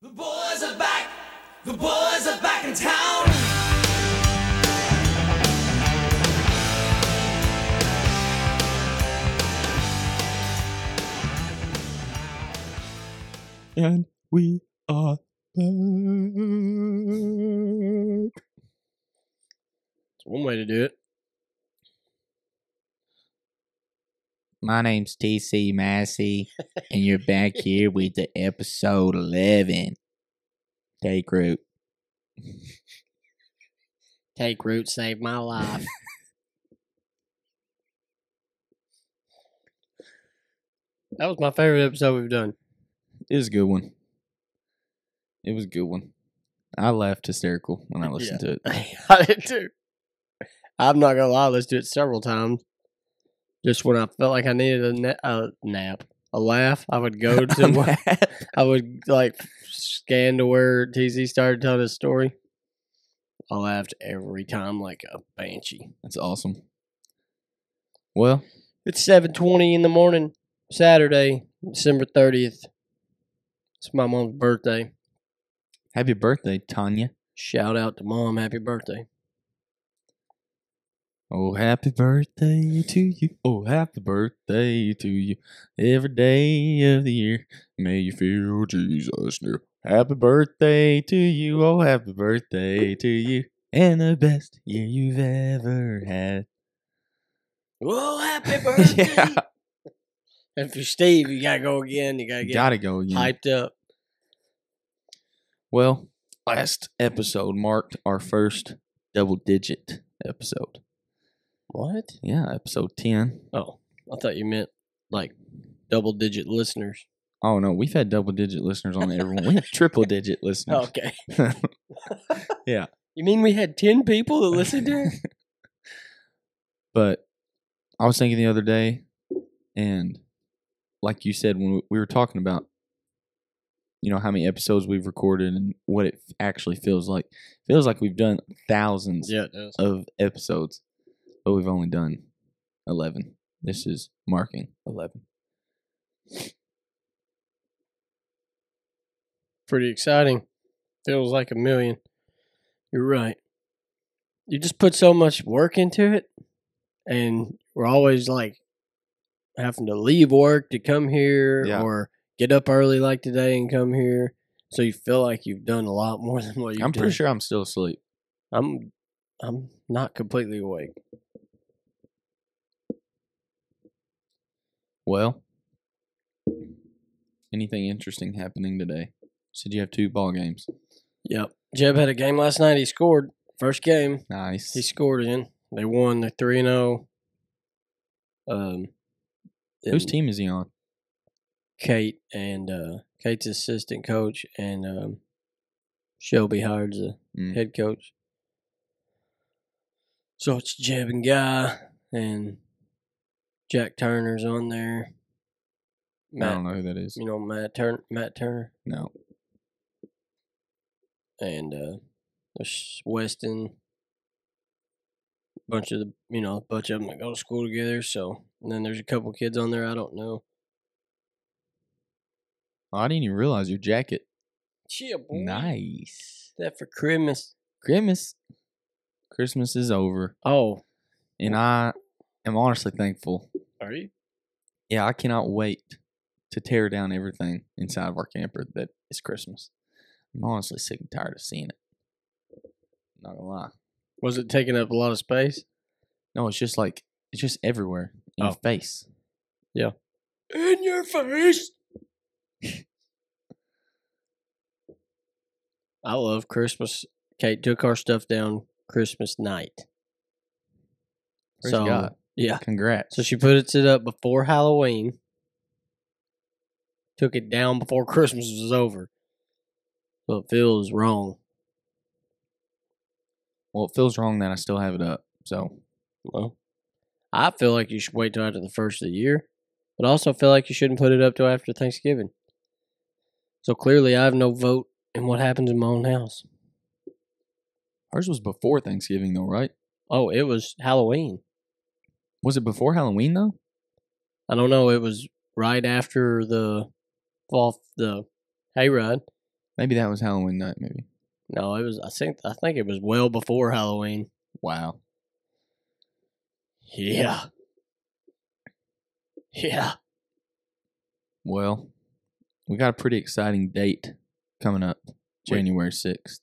The boys are back. The boys are back in town. And we are back. It's one way to do it. My name's TC Massey, and you're back here with the episode 11. Take root. Take root, save my life. that was my favorite episode we've done. It was a good one. It was a good one. I laughed hysterical when I listened to it. I did too. I'm not gonna lie, I listened to it several times. Just when I felt like I needed a, na- a nap, a laugh, I would go to where I would like scan to where TZ started telling his story. I laughed every time like a banshee. That's awesome. Well, It's seven twenty in the morning, Saturday, December thirtieth. It's my mom's birthday. happy birthday, Tanya. Shout out to mom, happy birthday. Oh, happy birthday to you. Oh, happy birthday to you. Every day of the year, may you feel Jesus near. Happy birthday to you. Oh, happy birthday to you. And the best year you've ever had. Whoa, happy birthday! yeah. And for Steve, you gotta go again. You gotta get Gotta go again. hyped up. Well, last episode marked our first double digit episode. What? Yeah, episode 10. Oh, I thought you meant like double digit listeners. Oh, no, we've had double digit listeners on everyone. We have triple digit listeners. Okay. Yeah. You mean we had ten people that listened to it? But I was thinking the other day, and like you said, when we were talking about, you know, how many episodes we've recorded and what it actually feels like. feels like we've done thousands yeah, it does. of episodes, but we've only done 11. This is marking 11. Pretty exciting. Feels like a million. You're right. You just put so much work into it, and we're always like having to leave work to come here Yeah. or get up early like today and come here. So you feel like you've done a lot more than what you've I'm done. pretty sure I'm still asleep. I'm I'm not completely awake. Well, anything interesting happening today? Said you have two ball games. Yep. Jeb had a game last night. He scored first game. Nice. He scored in. They won. They're three and zero. Um, Whose team is he on? Kate and uh, Kate's assistant coach and um, Shelby hired the Mm. head coach. So it's Jeb and Guy and Jack Turner's on there. I Matt, don't know who that is. you know Matt Turner, Matt Turner, No. and uh, there's Weston. Bunch of the, you know, a bunch of them that go to school together. So, and then there's a couple kids on there I don't know. Oh, I didn't even realize your jacket. Yeah, boy. Nice. That for Christmas. Christmas. Christmas is over, Oh, and I am honestly thankful. are you? Yeah, I cannot wait to tear down everything inside of our camper that is Christmas. I'm honestly sick and tired of seeing it. Not gonna lie. Was it taking up a lot of space? No, it's just like it's just everywhere in your oh. face. Yeah. In your face. I love Christmas. Kate took our stuff down Christmas night. Praise so God. Yeah, Congrats. so she put it up before Halloween. Took it down before Christmas was over. So it feels wrong. well, it feels wrong that I still have it up. So Well, I feel like you should wait till after the first of the year, but I also feel like you shouldn't put it up till after Thanksgiving. So clearly, I have no vote in what happens in my own house. ours was before Thanksgiving, though, right? Oh, it was Halloween. Was it before Halloween though? I don't know. It was right after the fall, the hayride, Maybe that was Halloween night. Maybe. No, it was. I think. I think it was well before Halloween. Wow. Yeah. Yeah. Well, we got a pretty exciting date coming up, January sixth.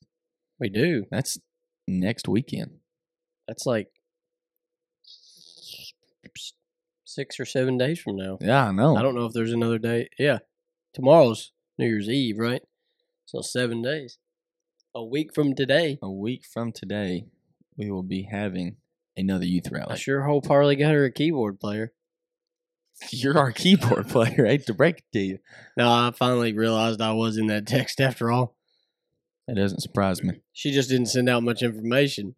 We do. That's next weekend. That's like six or seven days from now. Yeah, I know. I don't know if there's another day. Yeah. Tomorrow's New Year's Eve, right? So seven days. A week from today. A week from today, we will be having another youth rally. I sure hope Harley got her a keyboard player. You're our keyboard player. I hate to break it to you. No, I finally realized I was in that text after all. That doesn't surprise me. She just didn't send out much information.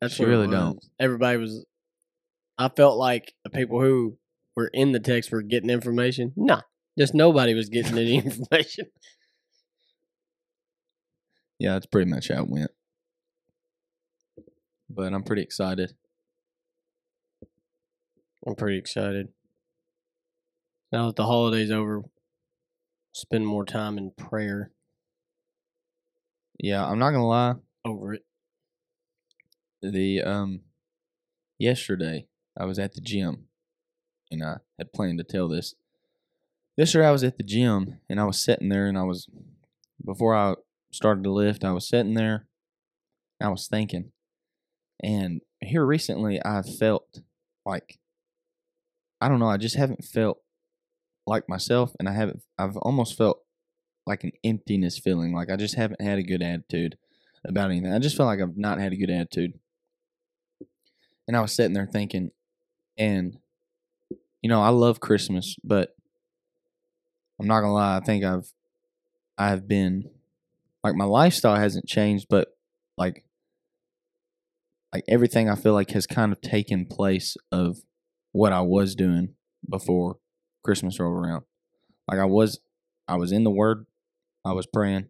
That's She what really don't. Everybody was. I felt like the people who were in the text were getting information. Nah, just nobody was getting any information. Yeah, that's pretty much how it went. But I'm pretty excited. I'm pretty excited. Now that the holiday's over, spend more time in prayer Yeah, I'm not gonna lie. over it. The um yesterday I was at the gym and I had planned to tell this. Yesterday I was at the gym and I was sitting there and I was before I started to lift, I was sitting there I was thinking. And here recently I've felt like I don't know, I just haven't felt like myself and I haven't I've almost felt like an emptiness feeling. Like I just haven't had a good attitude about anything. I just feel like I've not had a good attitude. And I was sitting there thinking, and you know, I love Christmas, but I'm not gonna lie, I think I've I've been like my lifestyle hasn't changed, but like like everything I feel like has kind of taken place of what I was doing before Christmas rolled around. Like I was I was in the word, I was praying,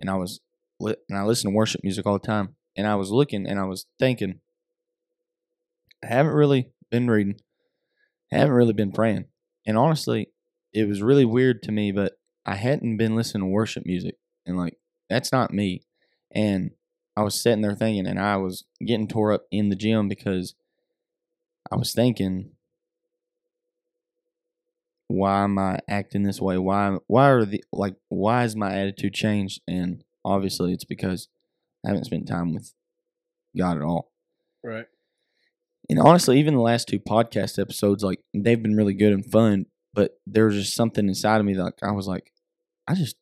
and I was and I listen to worship music all the time. And I was looking and I was thinking, I haven't really been reading, I haven't really been praying. And honestly, it was really weird to me, but I hadn't been listening to worship music. And like, that's not me. And I was sitting there thinking, and I was getting tore up in the gym because I was thinking, why am I acting this way? Why why are the like why has my attitude changed? And obviously it's because I haven't spent time with God at all. Right. And honestly, even the last two podcast episodes, like they've been really good and fun, but there was just something inside of me that like, I was like, I just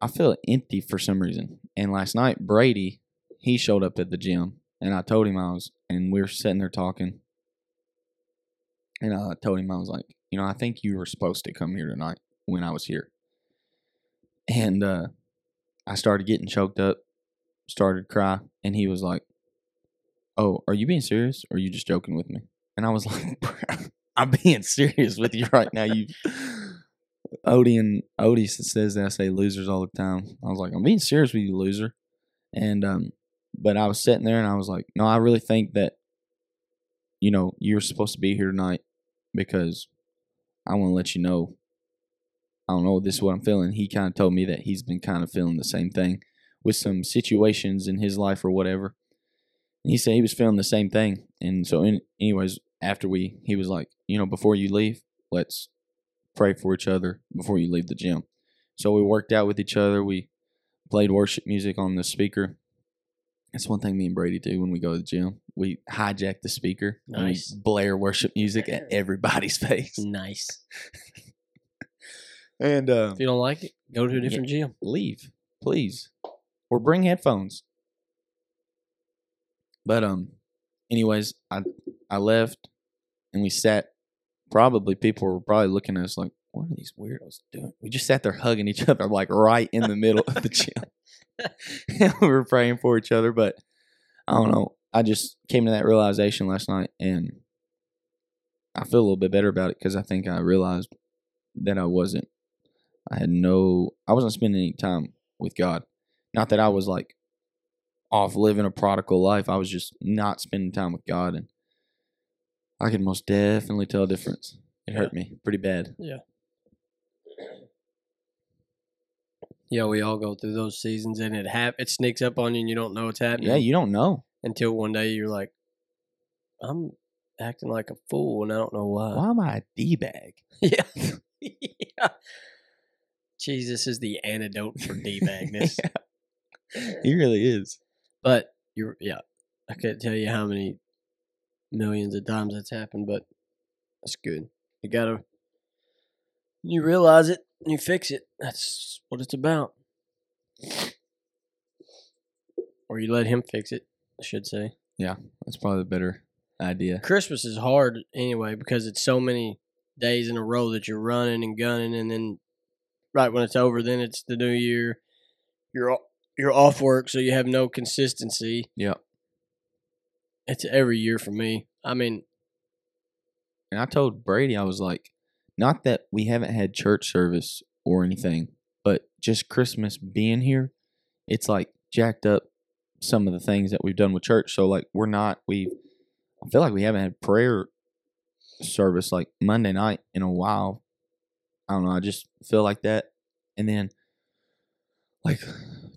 I feel empty for some reason. And last night, Brady, he showed up at the gym and I told him I was and we were sitting there talking. And I told him I was like, you know, I think you were supposed to come here tonight when I was here. And uh I started getting choked up, started to cry, and he was like, Oh, are you being serious or are you just joking with me? And I was like, I'm being serious with you right now. You Odie and Odie says that I say losers all the time. I was like, I'm being serious with you, loser. And um, but I was sitting there and I was like, no, I really think that, you know, you're supposed to be here tonight because I want to let you know. I don't know. This is what I'm feeling. He kind of told me that he's been kind of feeling the same thing with some situations in his life or whatever. He said he was feeling the same thing. And so, in, anyways, after we, he was like, you know, before you leave, let's pray for each other before you leave the gym. So we worked out with each other. We played worship music on the speaker. That's one thing me and Brady do when we go to the gym. We hijack the speaker and we Nice. blare worship music at everybody's face. Nice. And uh, If you don't like it, go to a different gym. leave, please, or bring headphones. But um, anyways, I I left, and we sat. Probably people were probably looking at us like, "What are these weirdos doing?" We just sat there hugging each other, like right in the middle of the gym. we were praying for each other, but I don't know. I just came to that realization last night, and I feel a little bit better about it because I think I realized that I wasn't I had no, I wasn't spending any time with God. Not that I was like off living a prodigal life. I was just not spending time with God. And I could most definitely tell a difference. It hurt me pretty bad. Yeah. Yeah, we all go through those seasons, and it hap- it sneaks up on you, and you don't know what's happening. Yeah, you don't know. until one day you're like, I'm acting like a fool, and I don't know why. Why am I a d bag? Yeah, yeah. Jesus is the antidote for d bagness. He really is. But you're yeah, I can't tell you how many millions of times that's happened, but that's good. You gotta you realize it and you fix it. That's what it's about. Or you let him fix it, I should say. Yeah, that's probably the better idea. Christmas is hard anyway because it's so many days in a row that you're running and gunning, and then right when it's over, then it's the new year. You're o- you're off work, so you have no consistency. Yeah. It's every year for me. I mean, And I told Brady, I was like, not that we haven't had church service or anything, but just Christmas being here, it's like jacked up some of the things that we've done with church. So like we're not we I feel like we haven't had prayer service like Monday night in a while. I don't know, I just feel like that. And then like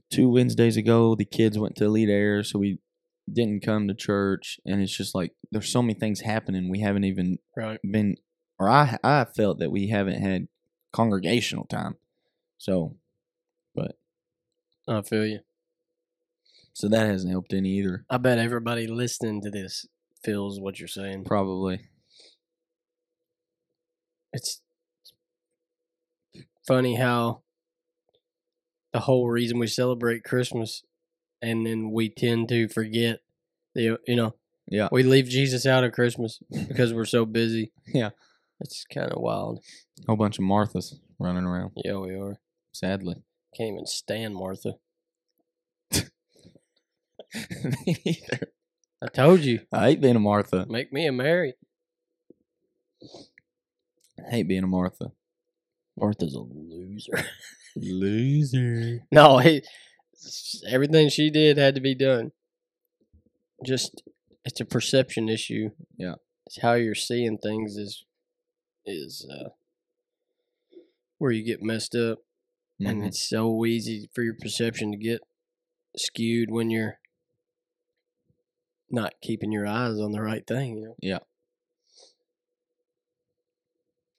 two Wednesdays ago, the kids went to Elite Air, so we didn't come to church and it's just like there's so many things happening we haven't even right? been or I I felt that we haven't had congregational time. So but I feel you. so that hasn't helped any either. I bet everybody listening to this feels what you're saying. Probably. It's funny how the whole reason we celebrate Christmas, and then we tend to forget the you know Yeah. we leave Jesus out of Christmas because we're so busy. Yeah. It's kind of wild. A whole bunch of Marthas running around, Yeah, we are. sadly. Can't even stand Martha. Either. I told you, I hate being a Martha. make me a Mary. I hate being a Martha. Martha's a loser. Loser. no, he, everything she did had to be done. Just it's a perception issue. Yeah. it's how you're seeing things is is uh, where you get messed up, and Mhm. it's so easy for your perception to get skewed when you're not keeping your eyes on the right thing. You know. Yeah.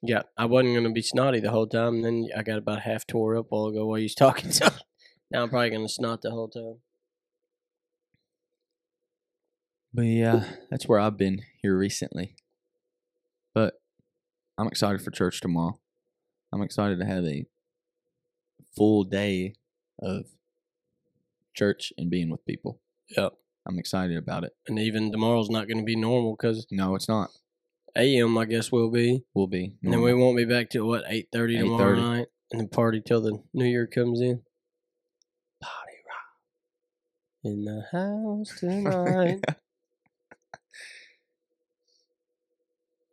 Yeah, I wasn't gonna be snotty the whole time, and then I got about half tore up while ago while you was talking. So now I'm probably gonna snot the whole time. But yeah, that's where I've been here recently. But I'm excited for church tomorrow. I'm excited to have a full day of church and being with people. Yep. I'm excited about it. And even tomorrow's not gonna be normal because No, it's not. AM I guess we'll be, We'll be. and then we won't be back till what eight thirty tomorrow 8:30. night, and then party till the New Year comes in. Party rock. In the house tonight.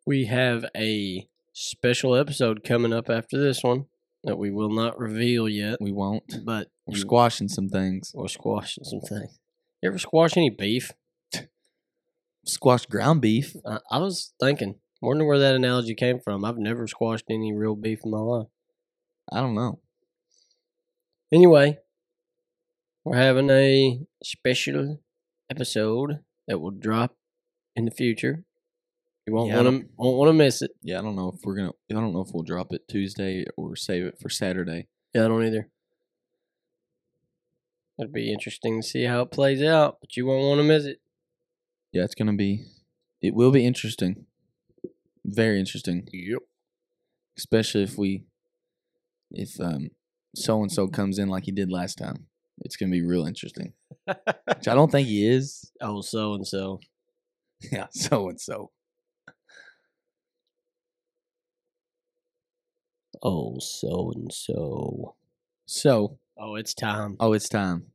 we have a special episode coming up after this one that we will not reveal yet, we won't. but We're squashing some things. we're squashing some things. You ever squash any beef? Squash ground beef. I, I was thinking, wondering where that analogy came from. I've never squashed any real beef in my life. I don't know. Anyway, we're having a special episode that will drop in the future. You won't Yeah, I want to won't want to miss it. Yeah, I don't know if we're gonna. I don't know if we'll drop it Tuesday or save it for Saturday. Yeah, I don't either. It'll be interesting to see how it plays out, but you won't want to miss it. Yeah, it's gonna be. It will be interesting. Very interesting. Yep. especially if we if um so and so comes in like he did last time it's gonna be real interesting which i don't think he is oh, so and so. yeah so and so Oh, so and so. so Oh, it's time. oh it's time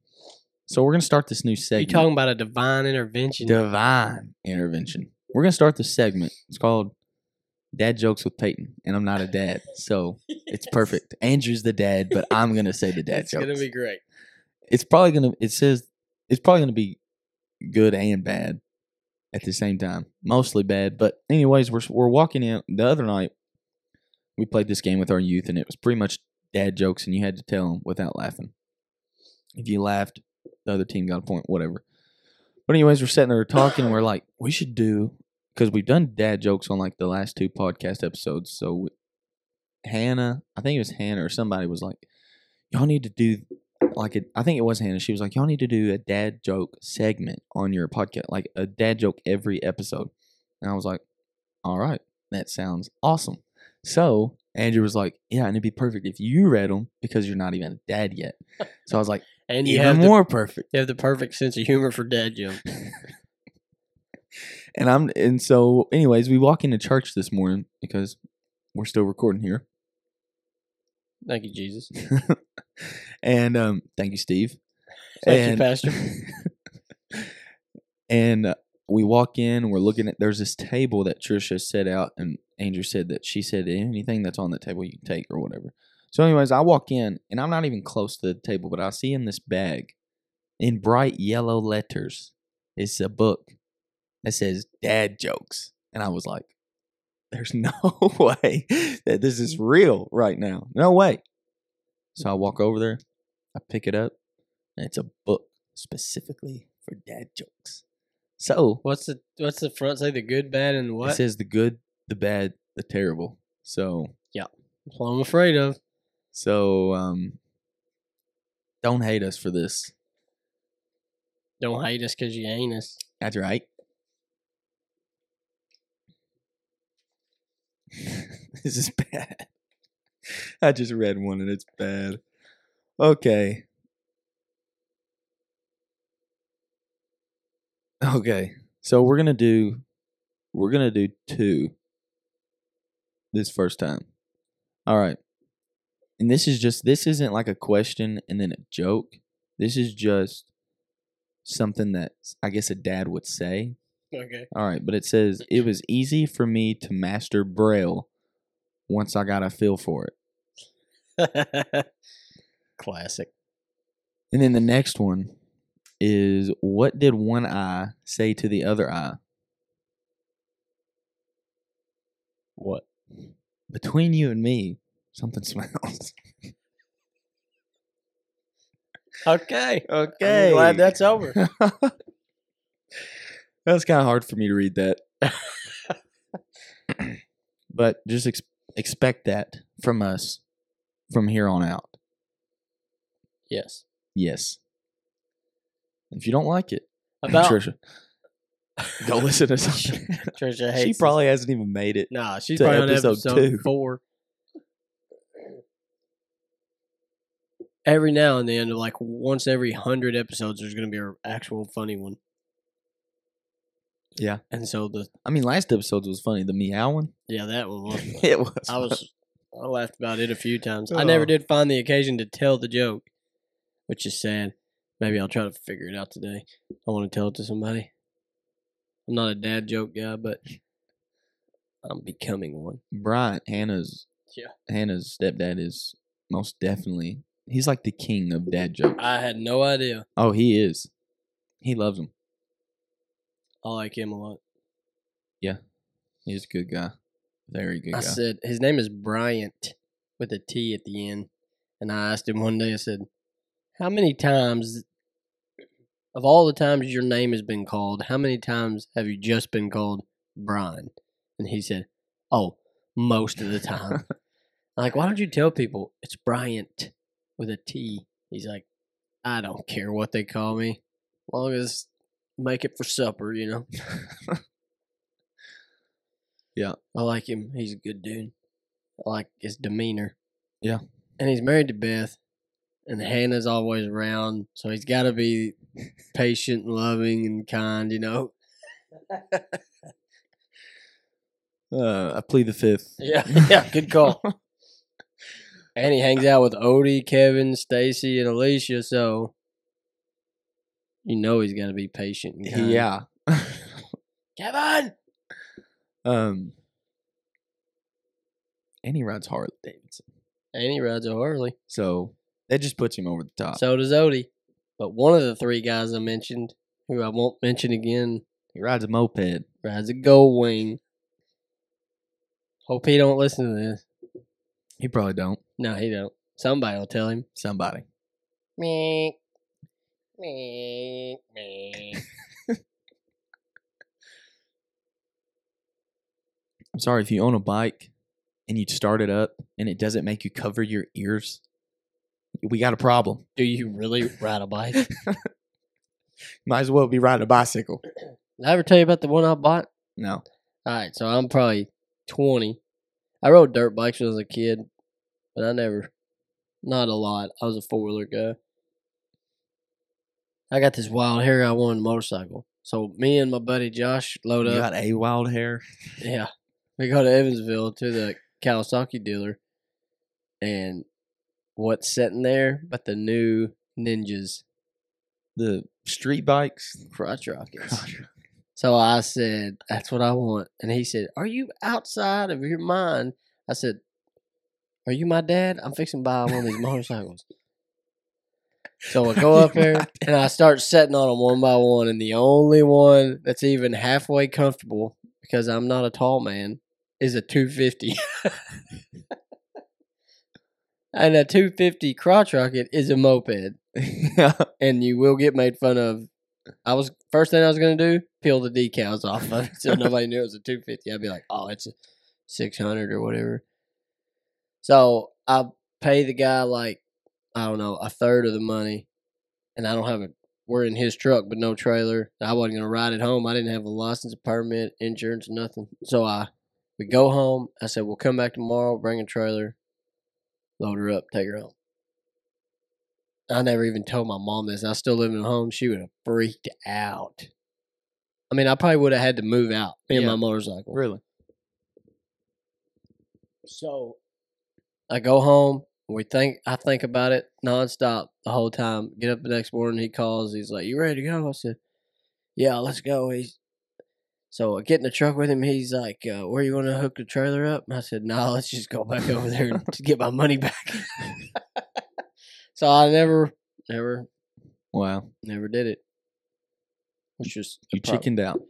so we're gonna start this new segment. you talking about a divine intervention? divine intervention we're gonna start this segment it's called dad jokes with peyton and i'm not a dad so it's perfect andrew's the dad but i'm gonna say the dad It's jokes gonna be great. it's probably gonna it says it's probably gonna be good and bad at the same time mostly bad but anyways we're, we're walking in the other night we played this game with our youth and it was pretty much dad jokes and you had to tell them without laughing. If you laughed, the other team got a point, whatever. But anyways, we're sitting there talking. And we're like, we should do because we've done dad jokes on like the last two podcast episodes. So Hannah, I think it was Hannah or somebody was like, y'all need to do like it. I think it was Hannah. She was like, y'all need to do a dad joke segment on your podcast, like a dad joke every episode. And I was like, all right, that sounds awesome. So Andrew was like, yeah, and it'd be perfect if you read them because you're not even a dad yet. So I was like, And you even have the, more perfect. you have the perfect sense of humor for dad jokes. And I'm and so anyways, we walk into church this morning because we're still recording here. Thank you, Jesus. and um thank you, Steve. Thank and, you, Pastor. and uh, we walk in we're looking at there's this table that Trisha set out and Andrew said that she said anything that's on the table you can take or whatever. So anyways, I walk in and I'm not even close to the table, but I see in this bag in bright yellow letters, it's a book that says dad jokes. And I was like, there's no way that this is real right now. No way. So I walk over there, I pick it up, and it's a book specifically for dad jokes. So What's the what's the front say? The good, bad, and what? it says the good, the bad, the terrible. So yeah, That's what I'm afraid of. So um don't hate us for this. Don't hate us because you ain't us. That's right. this is bad. I just read one and it's bad. Okay. Okay. So we're going to do we're going to do two this first time. All right. And this is just this isn't like a question and then a joke. This is just something that I guess a dad would say. Okay. All right, but it says it was easy for me to master Braille once I got a feel for it. Classic. And then the next one is what did one eye say to the other eye? What? Between you and me, something smells. Okay. Okay. I'm glad that's over. that was kind of hard for me to read that. but just ex- expect that from us from here on out. yes. Yes. If you don't like it, About Trisha, go listen to something. Trisha hates she probably hasn't even made it. Nah, she's to probably on episode episode two. four. Every now and then, like once every hundred episodes, there's gonna be an actual funny one. Yeah. And so the I mean, last episode was funny. The meow one. yeah, that one was. it was. I was I laughed about it a few times. I never Oh. did find the occasion to tell the joke, which is sad. Maybe I'll try to figure it out today. I want to tell it to somebody. I'm not a dad joke guy, but I'm becoming one. Brian Hannah's. Yeah. Hannah's stepdad is most definitely. He's like the king of dad jokes. I had no idea. oh, he is. He loves them. I like him a lot. Yeah, he's a good guy. Very good I guy. said his name is Bryant with a T at the end, and I asked him one day. I said, "How many times of all the times your name has been called, how many times have you just been called Brian?" And he said, "Oh, most of the time." I'm like, why don't you tell people it's Bryant with a T? He's like, I don't care what they call me, long as make it for supper, you know. Yeah. I like him. He's a good dude. I like his demeanor. Yeah. And he's married to Beth, and Hannah's always around, so he's got to be patient and loving and kind, you know. uh, I plead the fifth. Yeah, yeah, good call. And he hangs out with Odie, Kevin, Stacy, and Alicia, so you know he's gonna be patient yeah. Kevin. um. And he rides Harley Davidson, And he rides a Harley. so that just puts him over the top. So does Odie. But one of the three guys I mentioned, who I won't mention again, he rides a moped. rides a Gold Wing. Hope he don't listen to this. He probably don't. No, he don't. Somebody will tell him. Somebody. Meek. Meek. Meek. I'm sorry if you own a bike and you start it up and it doesn't make you cover your ears. We got a problem. Do you really ride a bike? Might as well be riding a bicycle. Did I ever tell you about the one I bought? No. All right, so I'm probably 20. I rode dirt bikes when I was a kid, but I never, not a lot. I was a four wheeler guy. I got this wild hair. I wanted a motorcycle. So me and my buddy Josh load up. You got a wild hair. Yeah. We go to Evansville to the Kawasaki dealer. And what's sitting there but the new Ninjas The street bikes. crotch rockets. So I said, That's what I want. And he said, Are you outside of your mind? I said, Are you my dad? I'm fixing to buy one of these motorcycles. So I go up there and I start setting on them one by one. And the only one that's even halfway comfortable, because I'm not a tall man, is a 250. and a 250 crotch rocket is a moped. And you will get made fun of I was first thing I was gonna do peel the decals off of it so nobody knew it was a 250. I'd be like, oh, it's a 600 or whatever. So I pay the guy like I don't know a third of the money, and I don't have a. We're in his truck, but no trailer. I wasn't gonna ride it home. I didn't have a license, a permit, insurance, nothing. So I we go home. I said we'll come back tomorrow, bring a trailer, load her up, take her home. I never even told my mom this. I still living at home. She would have freaked out. I mean, I probably would have had to move out in Yeah. my motorcycle. really? So I go home. We think I think about it nonstop the whole time. Get up the next morning. He calls. He's like, "You ready to go?" I said, "Yeah, let's go." He's so I get in the truck with him. He's like, uh, "Where you want to hook the trailer up?" And I said, "No, let's just go back over there to get my money back." so I never, never, Wow. never did it. Which a You chickened out.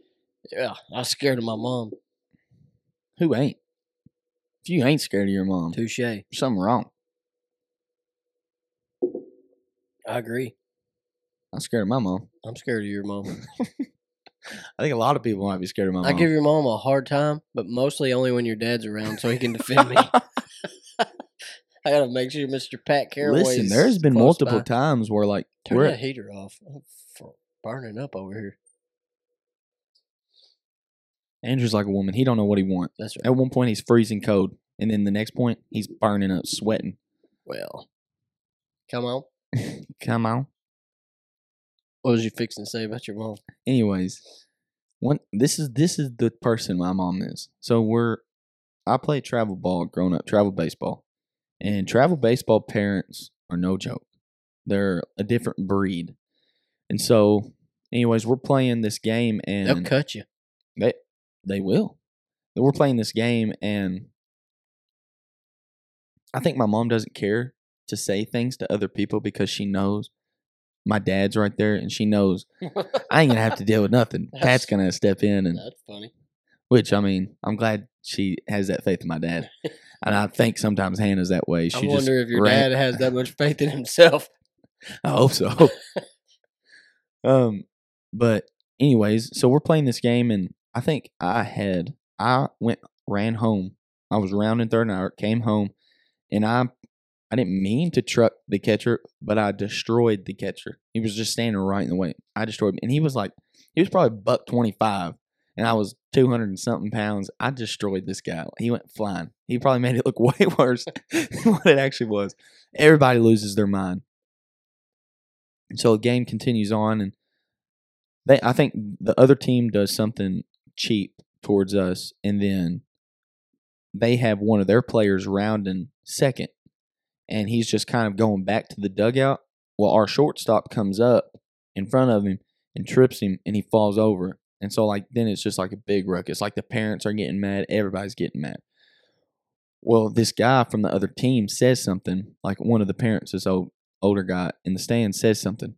Yeah, I was scared of my mom. Who ain't? If you ain't scared of your mom, Touche. something wrong. I agree. I'm scared of my mom. I'm scared of your mom. I think a lot of people might be scared of my mom. I give your mom a hard time, but mostly only when your dad's around, so he can defend me. I gotta make sure Mr. Pat Caraway. Listen, there's been multiple times where like Turn we're that heater off. I'm for burning up over here. Andrew's like a woman. He don't know what he wants. That's right. At one point he's freezing cold, and then the next point he's burning up, sweating. Well, come on. Come on. What was you fixing to say about your mom? Anyways, one this is this is the person my mom is. So we're I played travel ball growing up, travel baseball. And travel baseball parents are no joke. They're a different breed. And so anyways, we're playing this game and They'll cut you. They they will. We're playing this game and I think my mom doesn't care to say things to other people because she knows my dad's right there and she knows I ain't gonna have to deal with nothing. That's- Pat's gonna step in and That's funny. which I mean, I'm glad she has that faith in my dad. And I think sometimes Hannah's that way. She I wonder if your ran- dad has that much faith in himself. I hope so. um, but anyways, so we're playing this game, and I think I had I went ran home. I was rounding third and I came home, and I I didn't mean to truck the catcher, but I destroyed the catcher. He was just standing right in the way. I destroyed him, and he was like he was probably buck twenty five, and I was two hundred and something pounds. I destroyed this guy. He went flying. He probably made it look way worse than what it actually was. Everybody loses their mind. And so the game continues on, and they I think the other team does something cheap towards us, and then they have one of their players rounding second, and he's just kind of going back to the dugout. Well, our shortstop comes up in front of him and trips him, and he falls over. And so, like, then it's just like a big ruckus. Like the parents are getting mad, everybody's getting mad. Well, this guy from the other team says something, like one of the parents, this old older guy in the stand says something,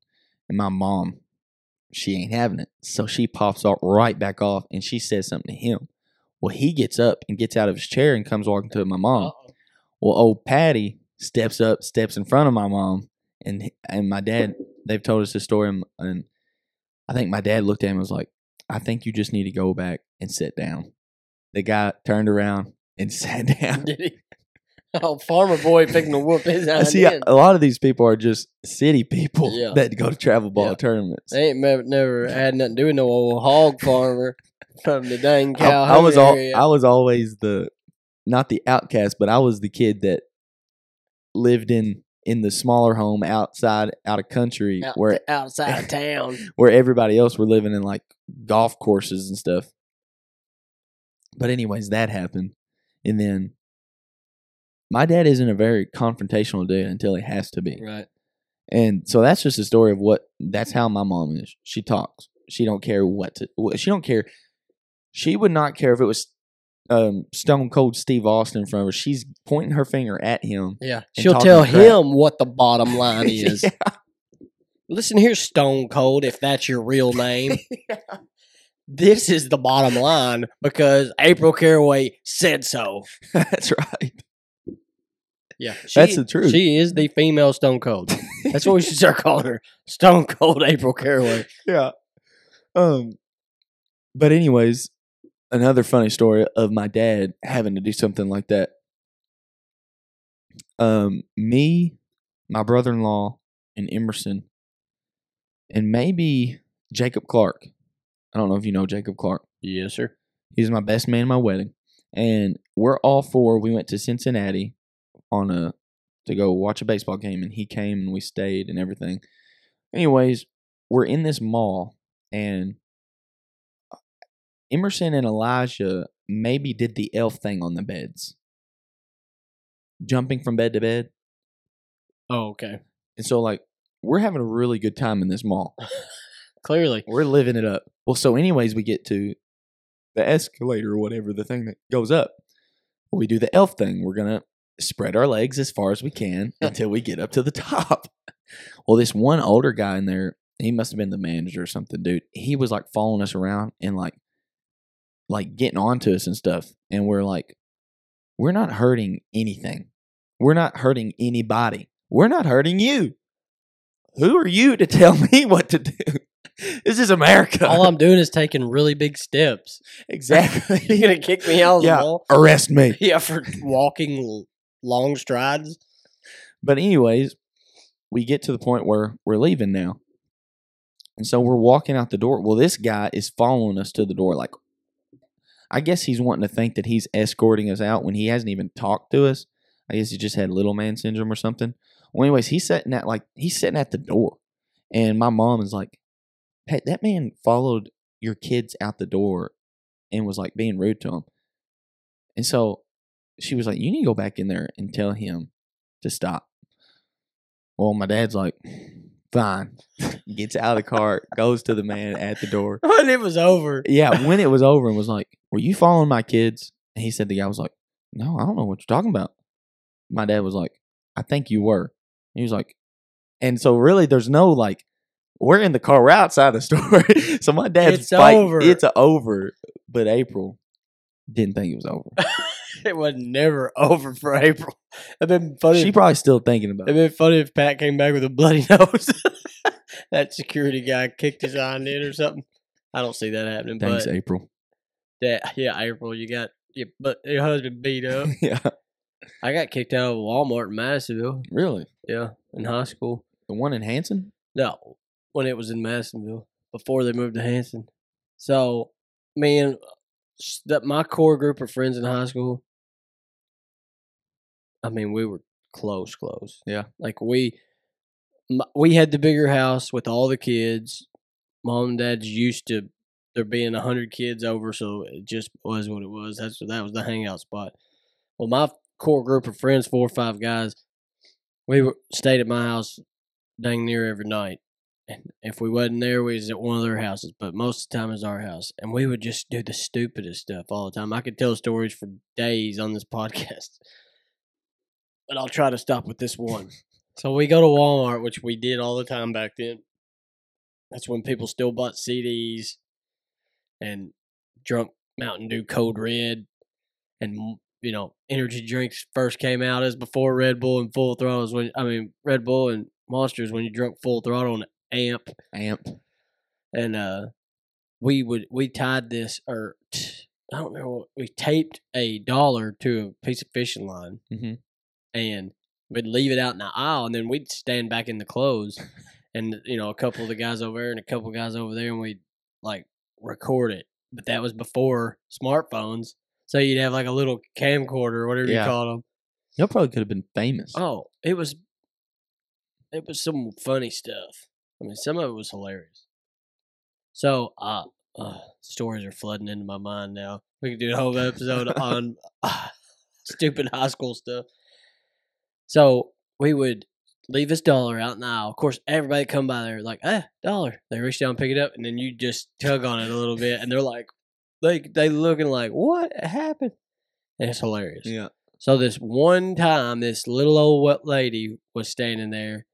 and my mom, she ain't having it. So she pops off right back off and she says something to him. Well, he gets up and gets out of his chair and comes walking to my mom. Well, old Patty steps up, steps in front of my mom, and and my dad. They've told us this story, and, and I think my dad looked at him and was like, "I think you just need to go back and sit down." The guy turned around and sat down. Did he? Oh, farmer boy picking to whoop his I ass. see, a lot of these people are just city people Yeah. that go to travel ball Yeah. tournaments. They ain't never, never had nothing to do with no old hog farmer from the dang I, cow. I was all. I was always the not the outcast, but I was the kid that lived in in the smaller home outside out of country Out- where outside of town. where everybody else were living in like golf courses and stuff. But anyways, that happened. And then my dad isn't a very confrontational dude until he has to be. Right. And so that's just a story of what that's how my mom is. She talks. She don't care what to she don't care. She would not care if it was um, Stone Cold Steve Austin in front of her. She's pointing her finger at him. Yeah. She'll tell him what the bottom line is. Yeah. Listen here, Stone Cold, if that's your real name. This is the bottom line because April Caraway said so. that's right. Yeah. That's the truth. She is the female Stone Cold. That's what we should start calling her. Stone Cold April Caraway. yeah. Um but anyways, another funny story of my dad having to do something like that. Um me, my brother-in-law, and Emerson and maybe Jacob Clark. I don't know if you know Jacob Clark. Yes, sir. He's my best man at my wedding. And we're all four. We went to Cincinnati on a to go watch a baseball game and he came and we stayed and everything. Anyways, we're in this mall and uh, Emerson and Elijah maybe did the elf thing on the beds. Jumping from bed to bed. Oh, okay. And so like we're having a really good time in this mall. Clearly. We're living it up. Well, so anyways, we get to the escalator or whatever, the thing that goes up. We do the elf thing. We're gonna spread our legs as far as we can until we get up to the top. Well, this one older guy in there, he must have been the manager or something, dude. He was like following us around and like like getting onto us and stuff. And we're like, we're not hurting anything. We're not hurting anybody. We're not hurting you. Who are you to tell me what to do? This is America. All I'm doing is taking really big steps. exactly. You're gonna kick me out of the yeah. Arrest me. Yeah, for walking long strides. But anyways, we get to the point where we're leaving now. And so we're walking out the door. Well, this guy is following us to the door. Like, I guess he's wanting to think that he's escorting us out when he hasn't even talked to us. I guess he just had little man syndrome or something. Well, anyways, he's sitting at like he's sitting at the door, and my mom is like, "Hey, that man followed your kids out the door, and was like being rude to him." And so she was like, "You need to go back in there and tell him to stop." Well, my dad's like, "Fine." Gets out of the car, goes to the man at the door. When it was over. Yeah, when it was over, and was like, "Were you following my kids?" And he said the guy was like, "No, I don't know what you're talking about." My dad was like, "I think you were." He was like, and so really, there's no like, we're in the car, we're outside the store. so my dad's It's fighting- over. It's over. But April didn't think it was over. It was never over for April. It'd been funny. she if- probably still thinking about It'd it. been funny if Pat came back with a bloody nose. that security guy kicked his eye in or something. I don't see that happening. Thanks, April. that, yeah, April, you got your, but your husband beat up. yeah, I got kicked out of Walmart in Madisonville. really. Yeah, in high school. The one in Hanson. No, when it was in Madisonville before they moved to Hanson. So, man, that my core group of friends in high school. I mean, we were close, close. Yeah. like we we had the bigger house with all the kids. Mom and dad's used to there being a hundred kids over, so it just was what it was. That's that was the hangout spot. Well, my core group of friends, four or five guys, we were stayed at my house dang near every night. And if we wasn't there, we was at one of their houses. But most of the time, it was our house, and we would just do the stupidest stuff all the time. I could tell stories for days on this podcast, but I'll try to stop with this one. so we go to Walmart, which we did all the time back then. That's when people still bought CDs and drunk Mountain Dew Code Red, and you know, energy drinks first came out as before Red Bull and Full Throttle is when I mean Red Bull and Monsters when you drunk Full Throttle and Amp Amp. and uh we would we tied this or I don't know we taped a dollar to a piece of fishing line Mm-hmm. And we'd leave it out in the aisle and then we'd stand back in the clothes and you know a couple of the guys over there and a couple of guys over there and we'd like record it. But that was before smartphones so you'd have like a little camcorder or whatever Yeah. you call them Y'all probably could have been famous. oh it was it was some funny stuff. I mean some of it was hilarious. So uh, uh stories are flooding into my mind now. We could do a whole episode on uh, stupid high school stuff so we would leave this dollar out in the aisle. Of course, everybody come by there like, ah, dollar. They reach down, pick it up, and then you just tug on it a little bit, and they're like, they they looking like, what happened? And it's hilarious. Yeah. So this one time, this little old wet lady was standing there,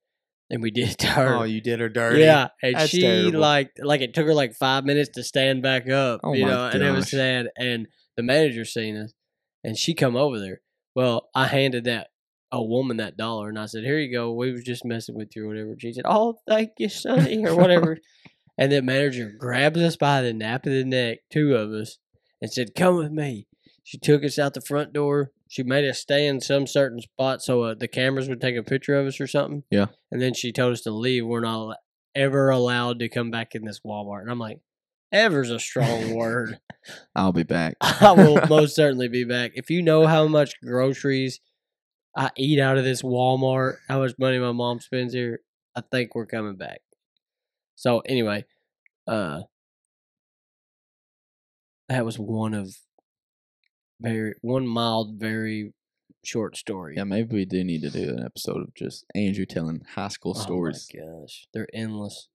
and we did it to her. Oh, you did her dirty. Yeah, and That's she terrible. like like it took her like five minutes to stand back up, Oh you my know, and it was sad. And the manager seen us, and she come over there. Well, I handed that a woman that dollar, and I said, "Here you go. We were just messing with you or whatever." She said, "Oh, thank you, Sonny," or whatever. and the manager grabs us by the nape of the neck, two of us, and said, "Come with me." She took us out the front door. She made us stay in some certain spot so uh, the cameras would take a picture of us or something. Yeah. And then she told us to leave. We're not ever allowed to come back in this Walmart. And I'm like, ever's a strong word. I'll be back. I will most certainly be back. If you know how much groceries I eat out of this Walmart, how much money my mom spends here, I think we're coming back. So anyway, uh that was one of very one mild, very short story. Yeah, maybe we do need to do an episode of just Andrew telling high school stories. Oh my gosh, they're endless.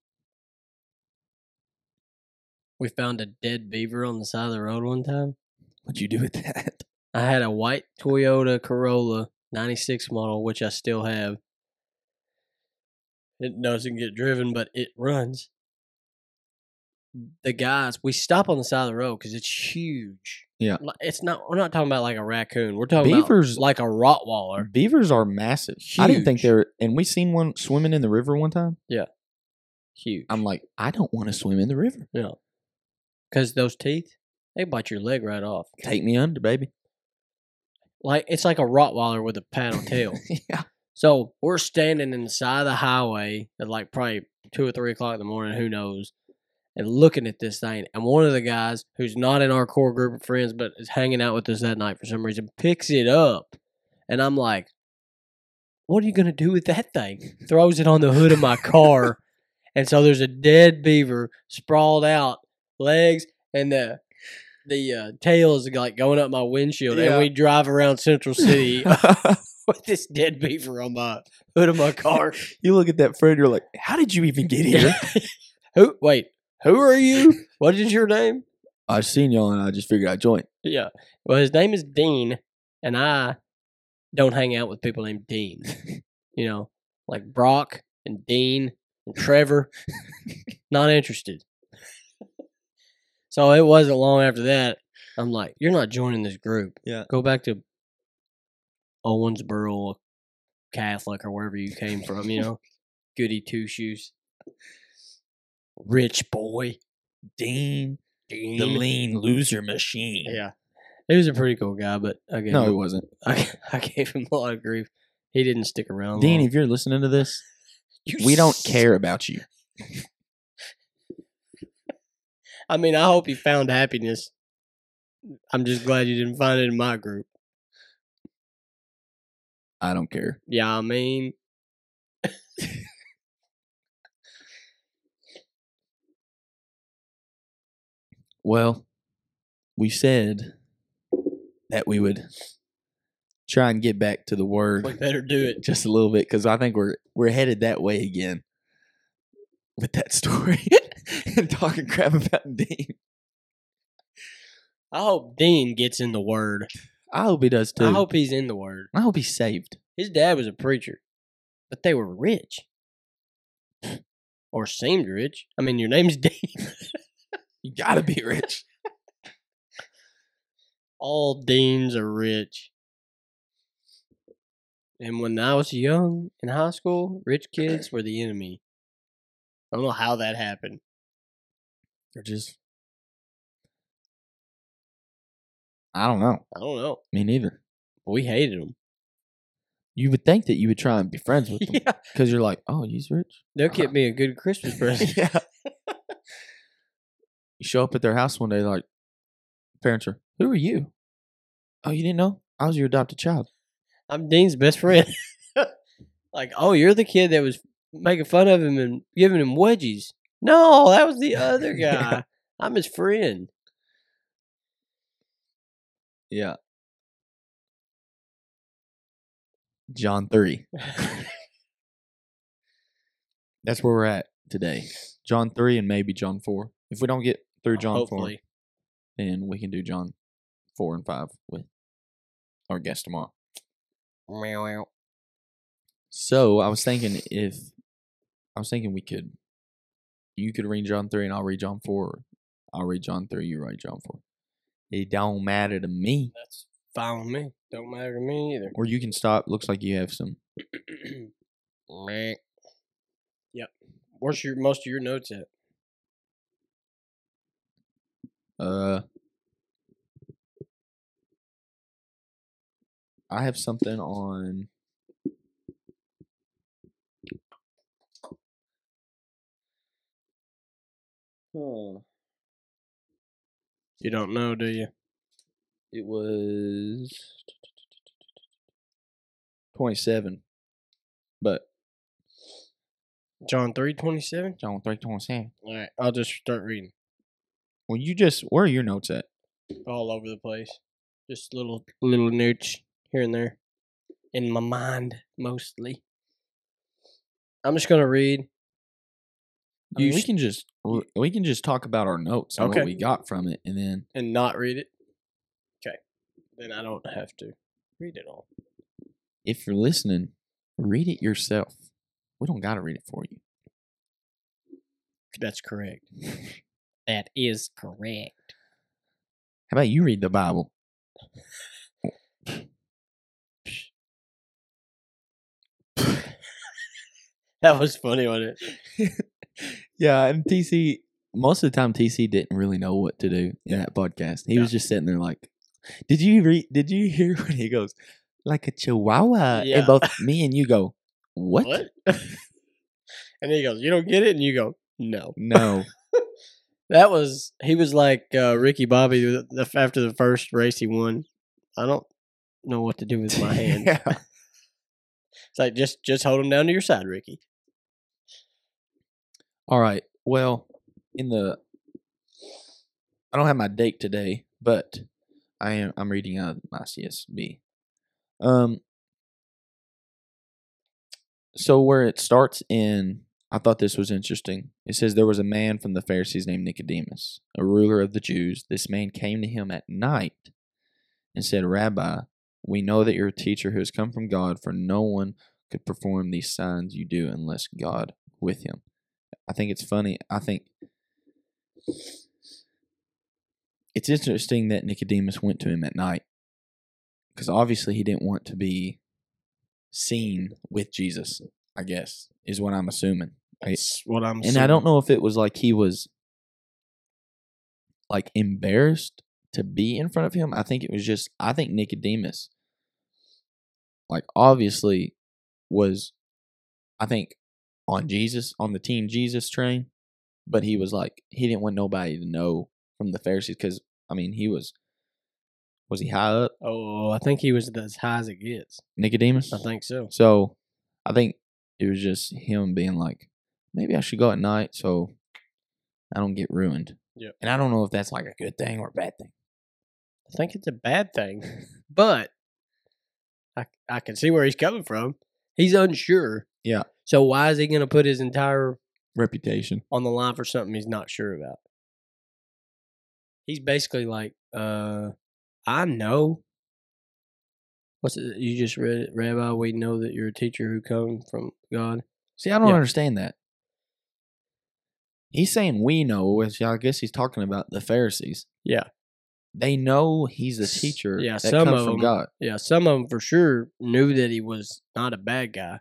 We found a dead beaver on the side of the road one time. What'd you do with that? I had a white Toyota Corolla 96 model, which I still have. It doesn't get driven, but it runs. The guys, we stop on the side of the road because it's huge. Yeah. It's not, we're not talking about like a raccoon. We're talking Beavers- about like a Rottweiler. Beavers are massive. I didn't think they were, and we seen one swimming in the river one time. Yeah, huge. I'm like, I don't want to swim in the river. Yeah. Because those teeth, they bite your leg right off. Take me under, baby. Like it's like a Rottweiler with a paddle tail. yeah. So we're standing in the side of the highway at like probably two or three o'clock in the morning, who knows, and looking at this thing. And one of the guys who's not in our core group of friends but is hanging out with us that night for some reason picks it up. And I'm like, what are you going to do with that thing? Throws it on the hood of my car. and so there's a dead beaver sprawled out, legs, and the the uh, tail is like going up my windshield. Yeah. And we drive around Central City with this dead beaver on my hood of my car. you look at that friend, you're like, how did you even get here? who? Wait, who are you? What is your name? I seen y'all and I just figured I'd join. Yeah. Well, his name is Dean, and I don't hang out with people named Dean. you know, like Brock and Dean and Trevor. not interested. So it wasn't long after that. I'm like, you're not joining this group. Yeah. Go back to Owensboro Catholic or wherever you came from, you know? Goody two shoes. Rich boy. Dean, Dean. the lean loser machine. Yeah. He was a pretty cool guy, but I gave, No, him, wasn't. I, I gave him a lot of grief. He didn't stick around. Dean, long. if you're listening to this, You we don't care about you. I mean, I hope you found happiness. I'm just glad you didn't find it in my group. I don't care. Yeah, I mean, Well, we said that we would try and get back to the word. we better do it. just a little bit because I think we're we're headed that way again with that story and talking crap about Dean. I hope Dean gets in the word. I hope he does too. I hope he's in the word. I hope he's saved. His dad was a preacher, but they were rich. Or seemed rich. I mean, your name's Dean. You gotta be rich. All deans are rich. And when I was young in high school, rich kids were the enemy. I don't know how that happened. Just. I don't know. I don't know. Me neither. But we hated them. You would think that you would try and be friends with them yeah. because you're like, oh, he's rich. They'll uh-huh. get me a good Christmas present. yeah. You show up at their house one day, like, parents are, who are you? Oh, you didn't know? I was your adopted child. I'm Dean's best friend. like, oh, you're the kid that was making fun of him and giving him wedgies. No, that was the other guy. I'm his friend. Yeah. John 3. That's where we're at today. John 3 and maybe John 4. If we don't get through oh, John 4, then we can do John 4 and 5 with our guest tomorrow. Meow. So I was thinking if I was thinking we could you could read John three and I'll read John four. I'll read John three, you read John four. It don't matter to me. That's fine with me. Don't matter to me either. Or you can stop. Looks like you have some. Yep. Where's your most of your notes at? Uh, I have something on. Huh. You don't know, do you? It was twenty-seven, but John three twenty seven. John three twenty-seven. All right, I'll just start reading. Well, you just where are your notes at? all over the place. Just little little notes here and there. In my mind, mostly. I'm just gonna read. I mean, we can just we can just talk about our notes and Okay. what we got from it, and then and not read it. Okay. Then I don't have to read it all. if you're listening, read it yourself. We don't got to read it for you. That's correct. that is correct. How about you read the Bible? That was funny on it. Yeah, and TC most of the time TC didn't really know what to do in that podcast. He was just sitting there like, "Did you read? Did you hear when he goes like a chihuahua?" Yeah. And both me and you go, "What? What? and he goes, "You don't get it," and you go, "No." No." That was he was like uh, Ricky Bobby after the first race he won. I don't know what to do with my hand. Yeah. It's like just just hold him down to your side, Ricky. All right. Well, in the I don't have my date today, but I am I'm reading out my CSB. Um so where it starts in I thought this was interesting. It says there was a man from the Pharisees named Nicodemus, a ruler of the Jews. This man came to him at night and said, Rabbi, we know that you're a teacher who has come from God, for no one could perform these signs you do unless God with him. I think it's funny. I think it's interesting that Nicodemus went to him at night because obviously he didn't want to be seen with Jesus, I guess, is what I'm assuming. That's what I'm. and I don't know if it was like he was like embarrassed to be in front of him. I think it was just I think Nicodemus like obviously was I think on Jesus on the team Jesus train, but he was like he didn't want nobody to know from the Pharisees cuz I mean, he was was he high up Oh, I think he was as high as it gets. Nicodemus? I think so. So I think it was just him being like, maybe I should go at night so I don't get ruined. Yep. And I don't know if that's like a good thing or a bad thing. I think it's a bad thing, but I I can see where he's coming from. He's unsure. Yeah. So why is he going to put his entire Reputation. on the line for something he's not sure about? He's basically like, uh, I know. What's it? You just read it, Rabbi. We know that you're a teacher who come from God. See, I don't Yeah. understand that. He's saying we know, which I guess he's talking about the Pharisees. Yeah. they know he's a teacher Yeah, that some of from them- God. Yeah, some of them for sure knew that he was not a bad guy.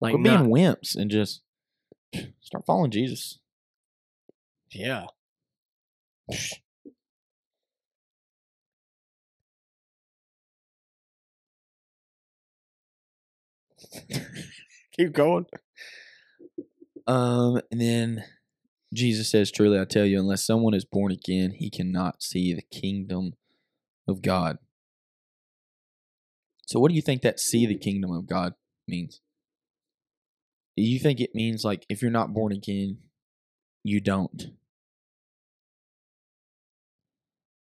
Like Quit not, being wimps and just start following Jesus. yeah. Keep going. Um, and then Jesus says, Truly I tell you, unless someone is born again, he cannot see the kingdom of God. So, what do you think that see the kingdom of God means? Do you think it means like if you're not born again, you don't?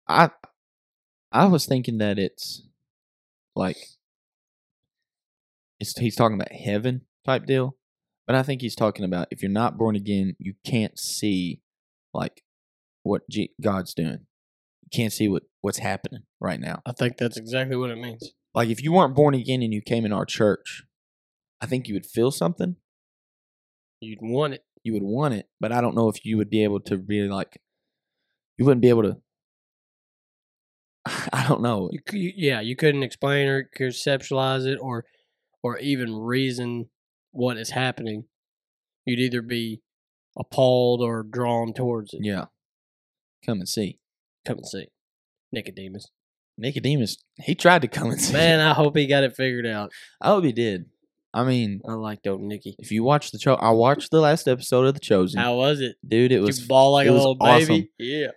I I was thinking that it's like it's he's talking about heaven type deal. But I think he's talking about if you're not born again, you can't see like what G- God's doing. You can't see what what's happening right now. I think that's exactly what it means. Like if you weren't born again and you came in our church, I think you would feel something. You'd want it. You would want it, but I don't know if you would be able to really like. You wouldn't be able to. I don't know. You, you, yeah, you couldn't explain or conceptualize it or or even reason what is happening. You'd either be appalled or drawn towards it. Yeah, come and see. Come and see. Nicodemus. Nicodemus, he tried to come and see. Man, I hope he got it figured out. I hope he did. I mean, I liked old Nicky. if you watch the show, I watched the last episode of The Chosen. How was it? Dude, it was you ball like it a was little awesome. baby? Yeah.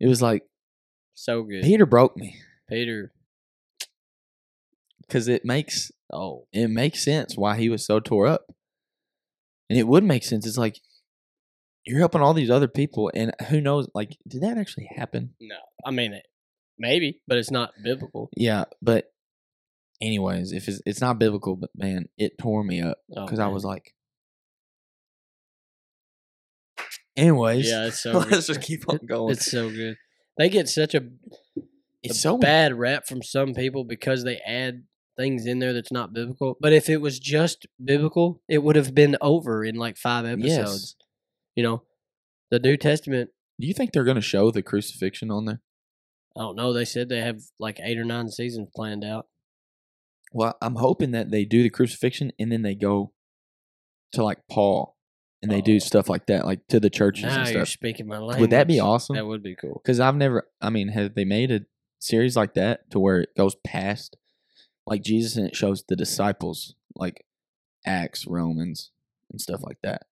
it was like So good. Peter broke me Peter. because it makes Oh. it makes sense why he was so tore up, and it would make sense. It's like you're helping all these other people, and who knows? Like, did that actually happen? No. I mean, it, maybe, but it's not biblical. Yeah, but anyways, if it's, it's not biblical, but man, it tore me up Oh, because I was like, anyways, Yeah, it's so let's good. just keep on going. It's so good. They get such a It's a so bad rap from some people because they add things in there that's not biblical. But if it was just biblical, it would have been over in like five episodes. Yes. You know, the New Testament. Do you think they're going to show the crucifixion on there? I don't know. They said they have like eight or nine seasons planned out. Well, I'm hoping that they do the crucifixion and then they go to like Paul and they Oh. do stuff like that, like to the churches Now and you're stuff. speaking my language. Would that be awesome? That would be cool. Because I've never, I mean, have they made a series like that to where it goes past like Jesus and it shows the disciples, like Acts, Romans, and stuff like that?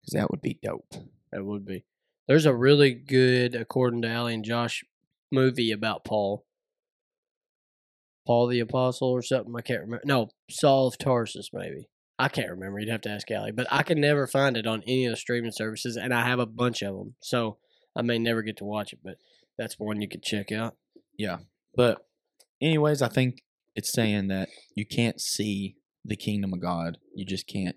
Because that would be dope. That would be. There's a really good, according to Allie and Josh, movie about Paul. Paul the Apostle or something. I can't remember. No, Saul of Tarsus, maybe. I can't remember. You'd have to ask Allie. But I can never find it on any of the streaming services, and I have a bunch of them. So I may never get to watch it, but that's one you could check out. Yeah, but, anyways, I think it's saying that you can't see the kingdom of God. You just can't.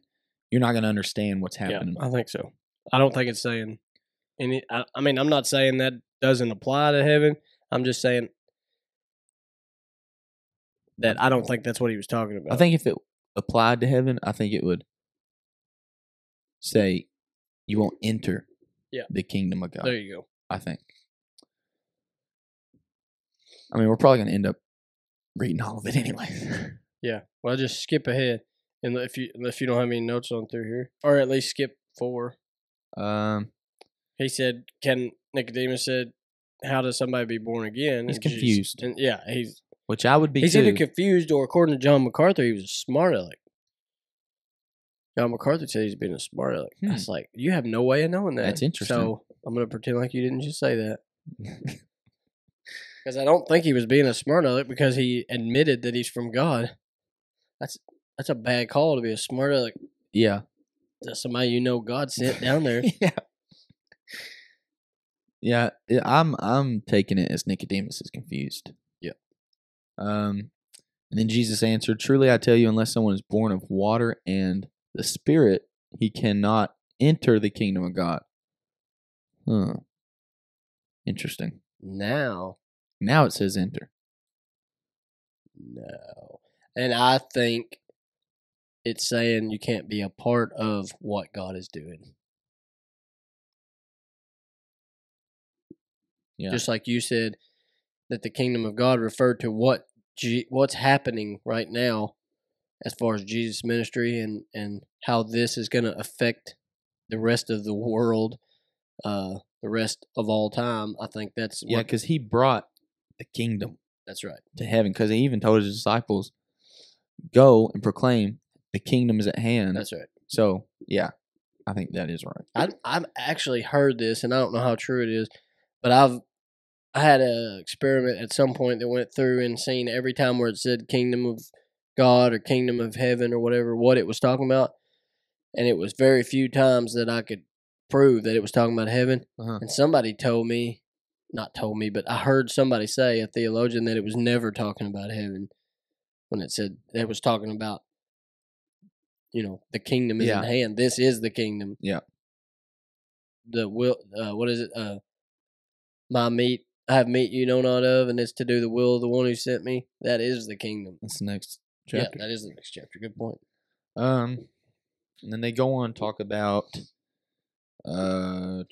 You're not going to understand what's happening. Yeah, I think so. I don't think it's saying any. I, I mean, I'm not saying that doesn't apply to heaven. I'm just saying that I don't think that's what he was talking about. I think if it applied to heaven, I think it would say you won't enter Yeah. the kingdom of God. there you go. I think. I mean, we're probably going to end up reading all of it anyway. Yeah. Well, just skip ahead, and if you unless you don't have any notes on through here, or at least skip four. um, He said, "Can Nicodemus said, how does somebody be born again?" He's And Jesus- confused. and yeah, he's which I would be he's too. either confused or, according to John MacArthur, he was a smart aleck. John MacArthur said he's been a smart aleck. Hmm. I was like, you have no way of knowing that. That's interesting. So I'm gonna pretend like you didn't just say that. Because I don't think he was being a smart aleck because he admitted that he's from God. That's that's a bad call to be a smart aleck. yeah. to somebody you know God sent down there. yeah. Yeah, yeah, I'm I'm taking it as Nicodemus is confused. Um, and then Jesus answered, "Truly I tell you, unless someone is born of water and the Spirit, he cannot enter the kingdom of God." Huh. Interesting. Now, Now it says enter. no. And I think it's saying you can't be a part of what God is doing. Yeah. Just like you said that the kingdom of God referred to what G- what's happening right now as far as Jesus' ministry and and how this is going to affect the rest of the world, uh, the rest of all time. I think that's yeah, because he brought the kingdom that's right. to heaven. Because he even told his disciples, "Go and proclaim the kingdom is at hand." That's right. so yeah, I think that is right. I I've actually heard this, and I don't know how true it is, but I've I had a experiment at some point that went through and seen every time where it said kingdom of God or kingdom of heaven or whatever what it was talking about, and it was very few times that I could prove that it was talking about heaven. Uh-huh. And somebody told me, not told me, but I heard somebody say a theologian that it was never talking about heaven when it said it was talking about. You know, the kingdom is Yeah. in hand. This is the kingdom Yeah. the will uh what is it uh my meat I have meat you know not of and it's to do the will of the one who sent me that is the kingdom That's the next chapter. yeah that is the next chapter good point Um, and then they go on talk about. Uh,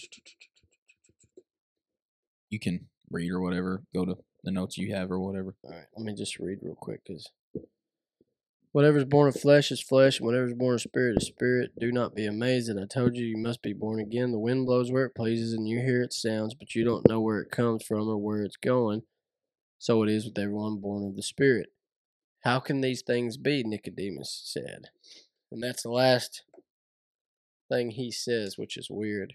you can read or whatever. Go to the notes you have or whatever. all right let me just read real quick because whatever's born of flesh is flesh and whatever is born of spirit is spirit. Do not be amazed that i told you you must be born again. The wind blows where it pleases and you hear its sounds but you don't know where it comes from or where it's going. So it is with everyone born of the spirit. How can these things be? Nicodemus said. And that's the last thing he says which is weird.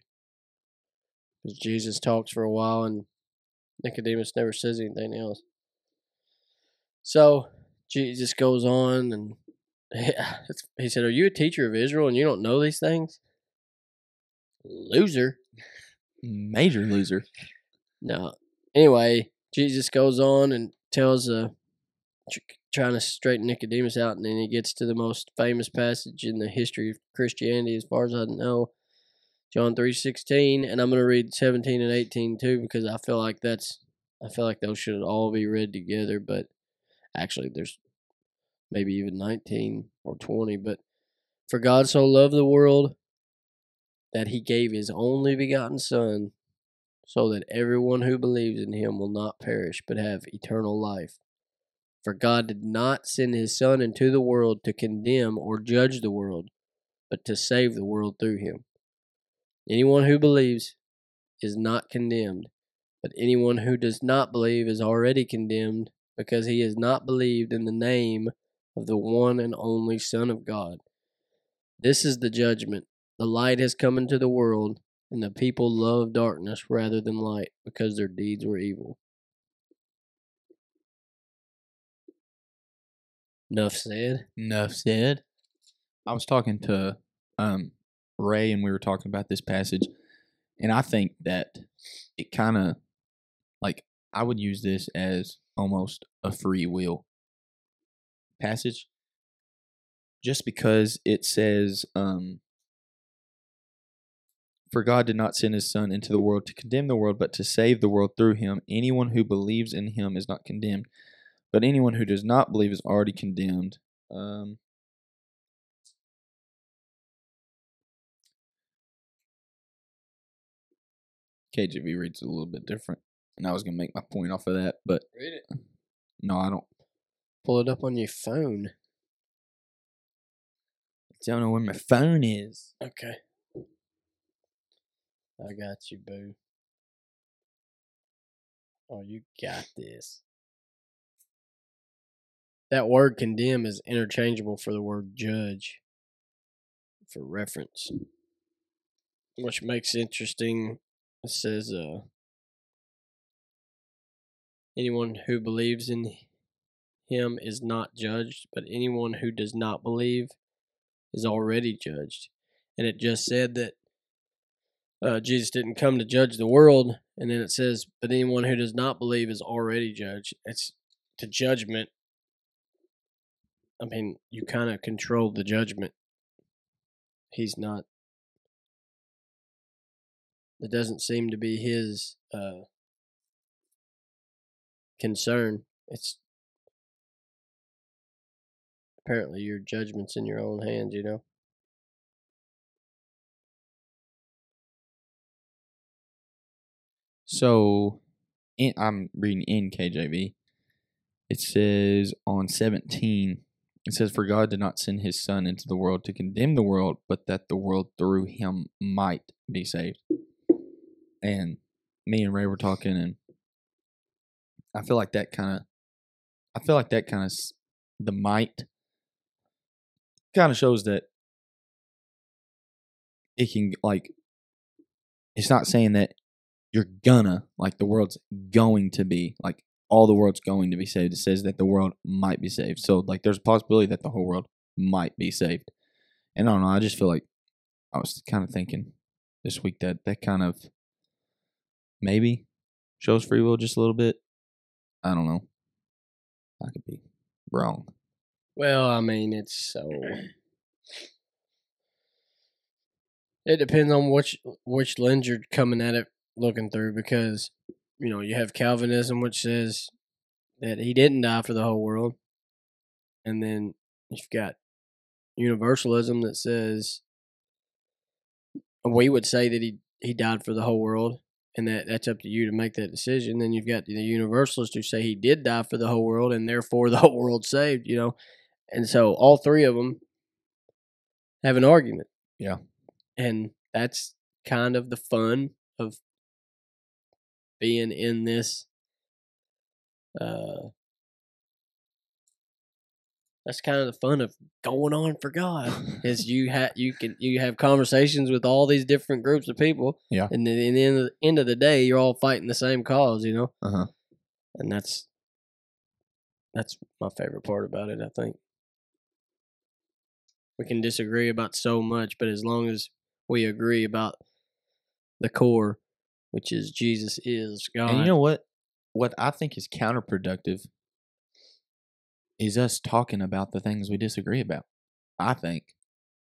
Because jesus talks for a while and nicodemus never says anything else. So jesus goes on and he said are you a teacher of israel and you don't know these things loser Major loser. no. Anyway, Jesus goes on and tells uh trying to straighten Nicodemus out, and then he gets to the most famous passage in the history of Christianity, as far as I know, John three sixteen, and I'm going to read seventeen and eighteen too because I feel like that's I feel like those should all be read together, but actually there's maybe even nineteen or twenty, but for God so loved the world that he gave his only begotten Son so that everyone who believes in him will not perish but have eternal life. For God did not send his Son into the world to condemn or judge the world, but to save the world through him. Anyone who believes is not condemned, but anyone who does not believe is already condemned because he has not believed in the name of the one and only Son of God. This is the judgment. The light has come into the world, and the people love darkness rather than light because their deeds were evil. Enough said. Enough said. I was talking to um Ray and we were talking about this passage, and I think that it kind of like I would use this as almost a free will passage, just because it says, um, "For God did not send His Son into the world to condemn the world, but to save the world through Him. Anyone who believes in Him is not condemned." But anyone who does not believe is already condemned. Um, KJV reads a little bit different, and I was gonna make my point off of that, but Read it. no, I don't. Pull it up on your phone. Don't know where my phone is. Okay. I got you, boo. Oh, you got this. That word condemn is interchangeable for the word judge for reference. Which makes interesting. It says, uh, anyone who believes in him is not judged, but anyone who does not believe is already judged. And it just said that uh, Jesus didn't come to judge the world, and then it says, but anyone who does not believe is already judged. It's to judgment. I mean, you kind of control the judgment. He's not. It doesn't seem to be his uh, concern. It's apparently your judgment's in your own hands, you know? So in, I'm reading in KJV. It says on 17, it says, For God did not send his Son into the world to condemn the world, but that the world through him might be saved. And me and Ray were talking, and I feel like that kind of, I feel like that kind of, the might kind of shows that it can, like, it's not saying that you're gonna like the world's going to be like all the world's going to be saved. It says that the world might be saved. So like there's a possibility that the whole world might be saved. And I don't know, I just feel like I was kind of thinking this week that that kind of maybe shows free will just a little bit. I don't know. I could be wrong. Well, I mean, it's so. It depends on which which lens you're coming at it looking through because you know you have Calvinism which says that he didn't die for the whole world, and then you've got Universalism that says we would say that he he died for the whole world, and that that's up to you to make that decision. Then you've got the Universalists who say he did die for the whole world, and therefore the whole world saved. You know, and so all three of them have an argument. Yeah. And that's kind of the fun of being in this uh that's kind of the fun of going on for God is you have you can you have conversations with all these different groups of people Yeah. and then in the end of the, end of the day you're all fighting the same cause you know Uh huh. and that's that's my favorite part about it i think we can disagree about so much but as long as we agree about the core which is jesus is god And you know what? What I think is counterproductive is us talking about the things we disagree about. I think.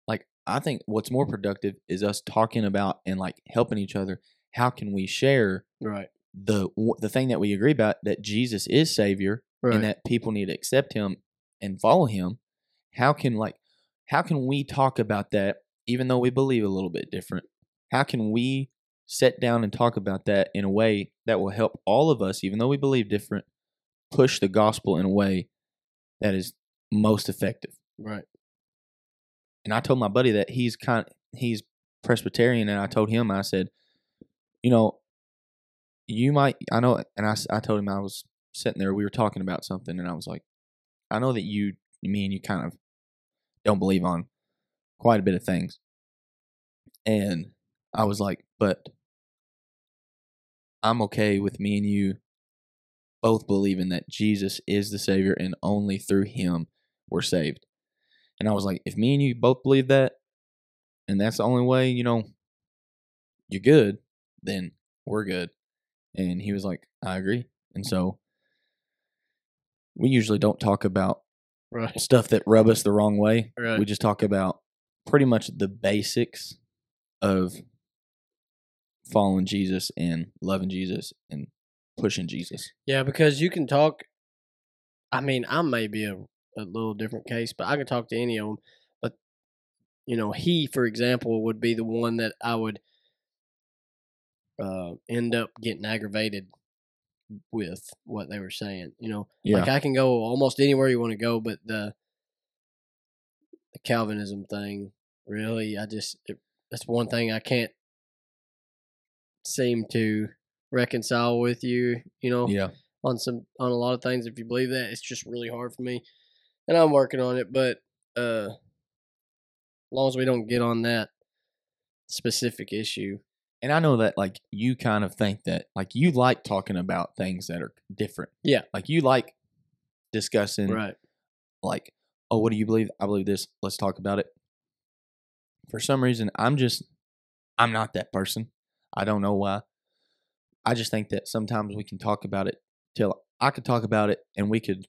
Like, I think what's more productive is us talking about and like helping each other. How can we share right the the thing that we agree about that Jesus is Savior right and that people need to accept Him and follow Him? How can like how can we talk about that even though we believe a little bit different? How can we sit down and talk about that in a way that will help all of us, even though we believe different, push the gospel in a way that is most effective? right And I told my buddy that he's kind of, he's Presbyterian, and I told him I said, you know, you might I know, and I I told him I was sitting there, we were talking about something, and I was like, I know that you, me, and you kind of don't believe on quite a bit of things, and I was like, but I'm okay with me and you both believing that Jesus is the Savior, and only through Him we're saved. And I was like, if me and you both believe that, and that's the only way, you know, you're good, then we're good. And he was like, I agree. And so we usually don't talk about right stuff that rub us the wrong way. right We just talk about pretty much the basics of following Jesus and loving Jesus and pushing Jesus. Yeah, because you can talk. I mean, I may be a, a little different case, but I can talk to any of them. But you know, he, for example, would be the one that I would uh, end up getting aggravated with what they were saying. You know, Yeah. like I can go almost anywhere you want to go, but the the Calvinism thing, really, I just it, that's one thing I can't seem to reconcile with you. You know, yeah. on some on a lot of things. If you believe that, it's just really hard for me, and I'm working on it. But uh, as long as we don't get on that specific issue, And I know that like you kind of think that like you like talking about things that are different. Yeah. Like you like discussing right? like, oh, what do you believe? I believe this. Let's talk about it. For some reason, I'm just, I'm not that person. I don't know why. I just think that sometimes we can talk about it till I could talk about it and we could,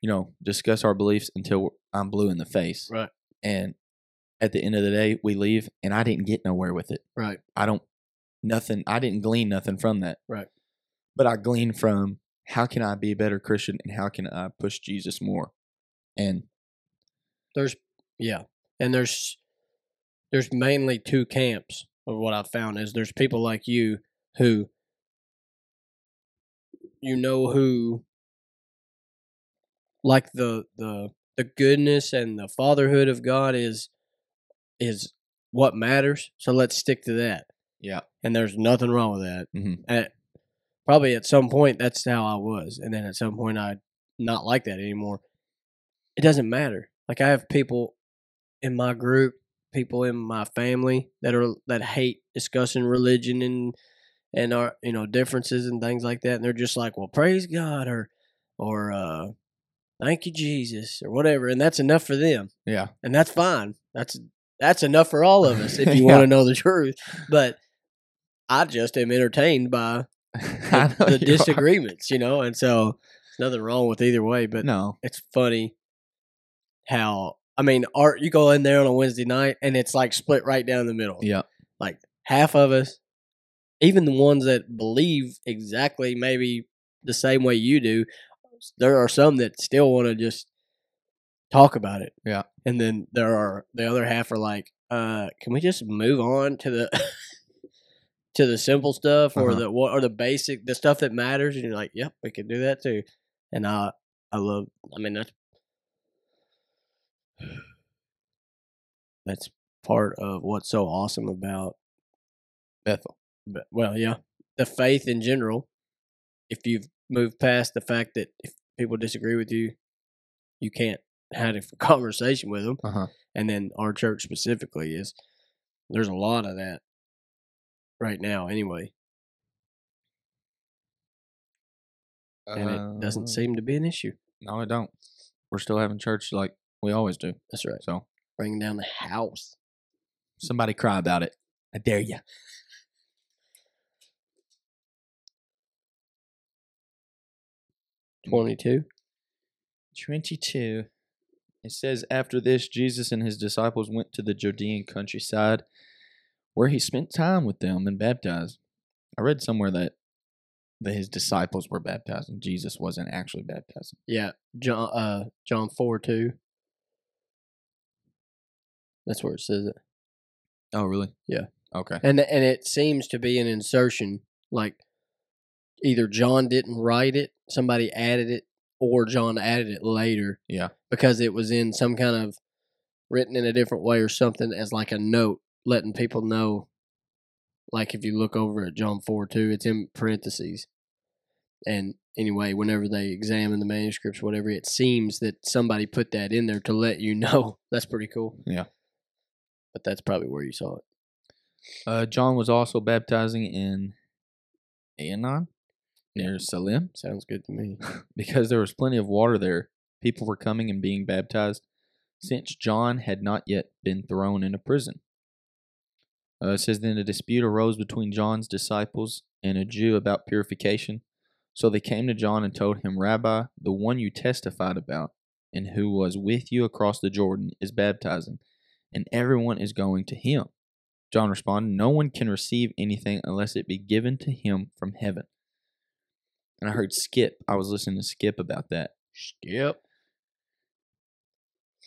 you know, discuss our beliefs until I'm blue in the face. Right. And at the end of the day, we leave and I didn't get nowhere with it. Right. I don't, nothing, I didn't glean nothing from that. Right. But I gleaned from how can I be a better Christian and how can I push Jesus more? And There's yeah, and there's there's mainly two camps of what I've found is there's people like you who you know who like the the the goodness and the fatherhood of God is is what matters. So let's stick to that. Yeah. And there's nothing wrong with that. Mhm. At, probably at some point that's how I was, and then at some point I not like that anymore. It doesn't matter. Like I have people in my group, people in my family that are that hate discussing religion and and our you know differences and things like that, and they're just like, "Well, praise God," or or uh, "Thank you, Jesus," or whatever, and that's enough for them, Yeah. and that's fine. That's that's enough for all of us if you Yeah. want to know the truth. But I just am entertained by know the you are. disagreements, you know, and so nothing wrong with either way. But No. it's funny how I mean, art. You go in there on a Wednesday night, and it's like split right down the middle. Yeah. Like half of us, even the ones that believe exactly maybe the same way you do, there are some that still want to just talk about it. Yeah. and then there are the other half are like, uh, can we just move on to the to the simple stuff or Uh-huh. the what or the basic the stuff that matters? And you're like, yep, we can do that too. And I I love. I mean that's that's part of what's so awesome about Bethel. but well, yeah, the faith in general. If you've moved past the fact that if people disagree with you, you can't have a conversation with them, Uh huh. and then our church specifically is there's a lot of that right now, anyway, and it doesn't uh, seem to be an issue. No, I don't. We're still having church like we always do. That's right. So Bringing down the house. somebody cry about it. I dare you. Twenty two. 22. It says, After this, Jesus and his disciples went to the Judean countryside, where he spent time with them and baptized. I read somewhere that, that his disciples were baptized and Jesus wasn't actually baptizing. Yeah, John. Uh, John four two. That's where it says it. Oh, really? Yeah. Okay. and and it seems to be an insertion like either John didn't write it, somebody added it, or John added it later Yeah. because it was in some kind of written in a different way or something as like a note letting people know. Like if you look over at John four two, it's in parentheses. And anyway, whenever they examine the manuscripts, whatever, it seems that somebody put that in there to let you know. That's pretty cool. Yeah. But that's probably where you saw it. Uh, John was also baptizing in Aenon near Salim Sounds good to me. because there was plenty of water there. People were coming and being baptized since John had not yet been thrown into prison. Uh, it says, Then a dispute arose between John's disciples and a Jew about purification. So they came to John and told him, Rabbi, the one you testified about and who was with you across the Jordan is baptizing, and everyone is going to him. John responded, No one can receive anything unless it be given to him from heaven. And I heard Skip. I was listening to Skip about that. Skip.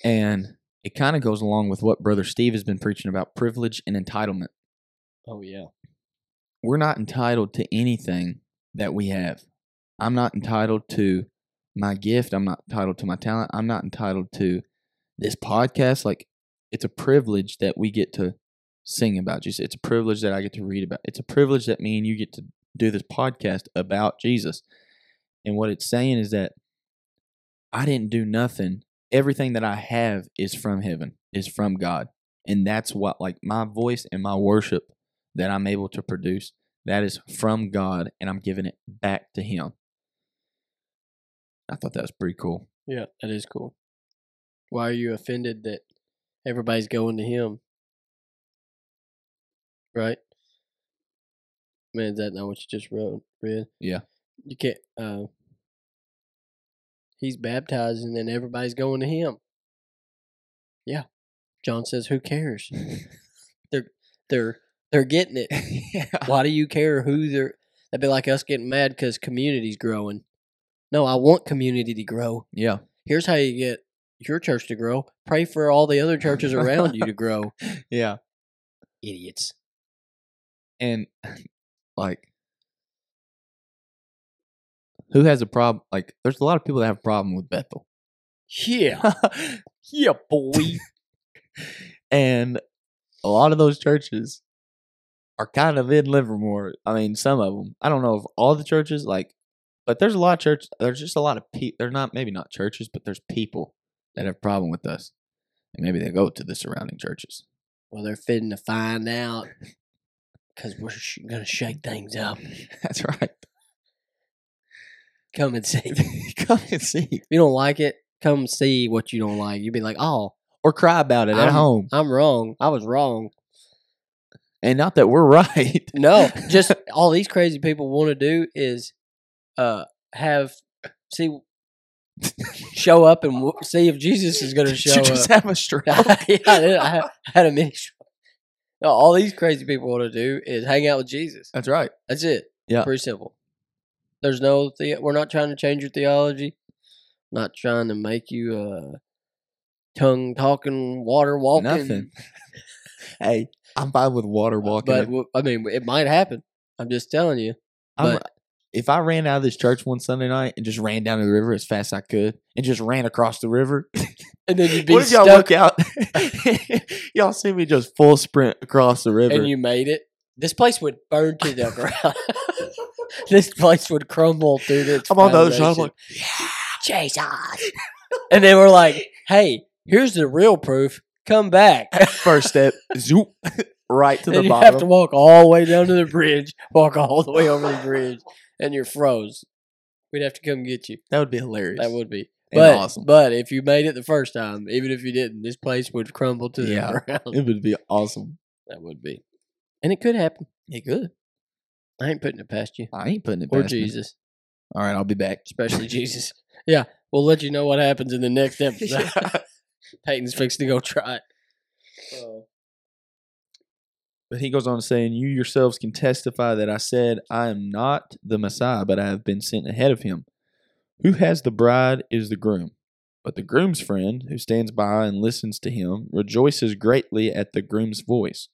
And it kind of goes along with what Brother Steve has been preaching about privilege and entitlement. Oh yeah. We're not entitled to anything that we have. I'm not entitled to my gift. I'm not entitled to my talent. I'm not entitled to this podcast. Like, it's a privilege that we get to sing about Jesus. It's a privilege that I get to read about. It's a privilege that me and you get to do this podcast about Jesus. And what it's saying is that I didn't do nothing. Everything that I have is from heaven, is from God. And that's what, like, my voice and my worship that I'm able to produce, that is from God, and I'm giving it back to Him. I thought that was pretty cool. Yeah, that is cool. Why are you offended that everybody's going to him? Right? Man, is that not what you just wrote? Read? Yeah. You can't. Uh, he's baptizing, and everybody's going to him. Yeah, John says, "Who cares? they're they're they're getting it. yeah. Why do you care who they're? That'd be like us getting mad because community's growing. No, I want community to grow. Yeah. Here's how you get your church to grow. Pray for all the other churches around you to grow. Yeah. Idiots. And like Who has a problem? Like, there's a lot of people that have a problem with Bethel. Yeah. yeah, boy. and a lot of those churches are kind of in Livermore. I mean, some of them. I don't know if all the churches like, but there's a lot of church. There's just a lot of people. They're not maybe not churches, but there's people that have a problem with us, and maybe they go to the surrounding churches. Well, they're fitting to find out because we're sh- going to shake things up. That's right. Come and see. Come and see, If you don't like it, come see what you don't like. You'd be like, oh, or cry about it at I'm- home, I'm wrong. I was wrong. and not that we're right. No, just all these crazy people want to do is uh have see show up and w- see if Jesus is going to show you just up. have a stroke? yeah, I, had- I had a mini stroke. No, all these crazy people want to do is hang out with Jesus. That's right. That's it. Yeah. pretty simple. There's no the- we're not trying to change your theology. Not trying to make you uh tongue talking, water walking. Nothing. hey, I'm fine with water walking. But I mean, it might happen. I'm just telling you. I'm- But if I ran out of this church one Sunday night and just ran down to the river as fast as I could and just ran across the river, and then you'd be what if y'all stuck look out? y'all see me just full sprint across the river. and you made it. This place would burn to the ground. this place would crumble through the. I'm on the other side. I'm like, Jesus. and they we're like, hey, here's the real proof. Come back. first step, zoop, right to the and you bottom. have to walk all the way down to the bridge, walk all the way over the bridge, and you're froze. We'd have to come get you. that would be hilarious. That would be. But, awesome. but if you made it the first time, even if you didn't, this place would crumble to the Yeah. ground. It would be awesome. That would be. And it could happen. It could. I ain't putting it past you. I ain't putting it Or past me. Jesus. All right, I'll be back. Especially Jesus. Yeah. We'll let you know what happens in the next episode. Peyton's fixing to go try it. Oh. But he goes on to say, And you yourselves can testify that I said, I am not the Messiah, but I have been sent ahead of him. Who has the bride is the groom. But the groom's friend, who stands by and listens to him, rejoices greatly at the groom's voice.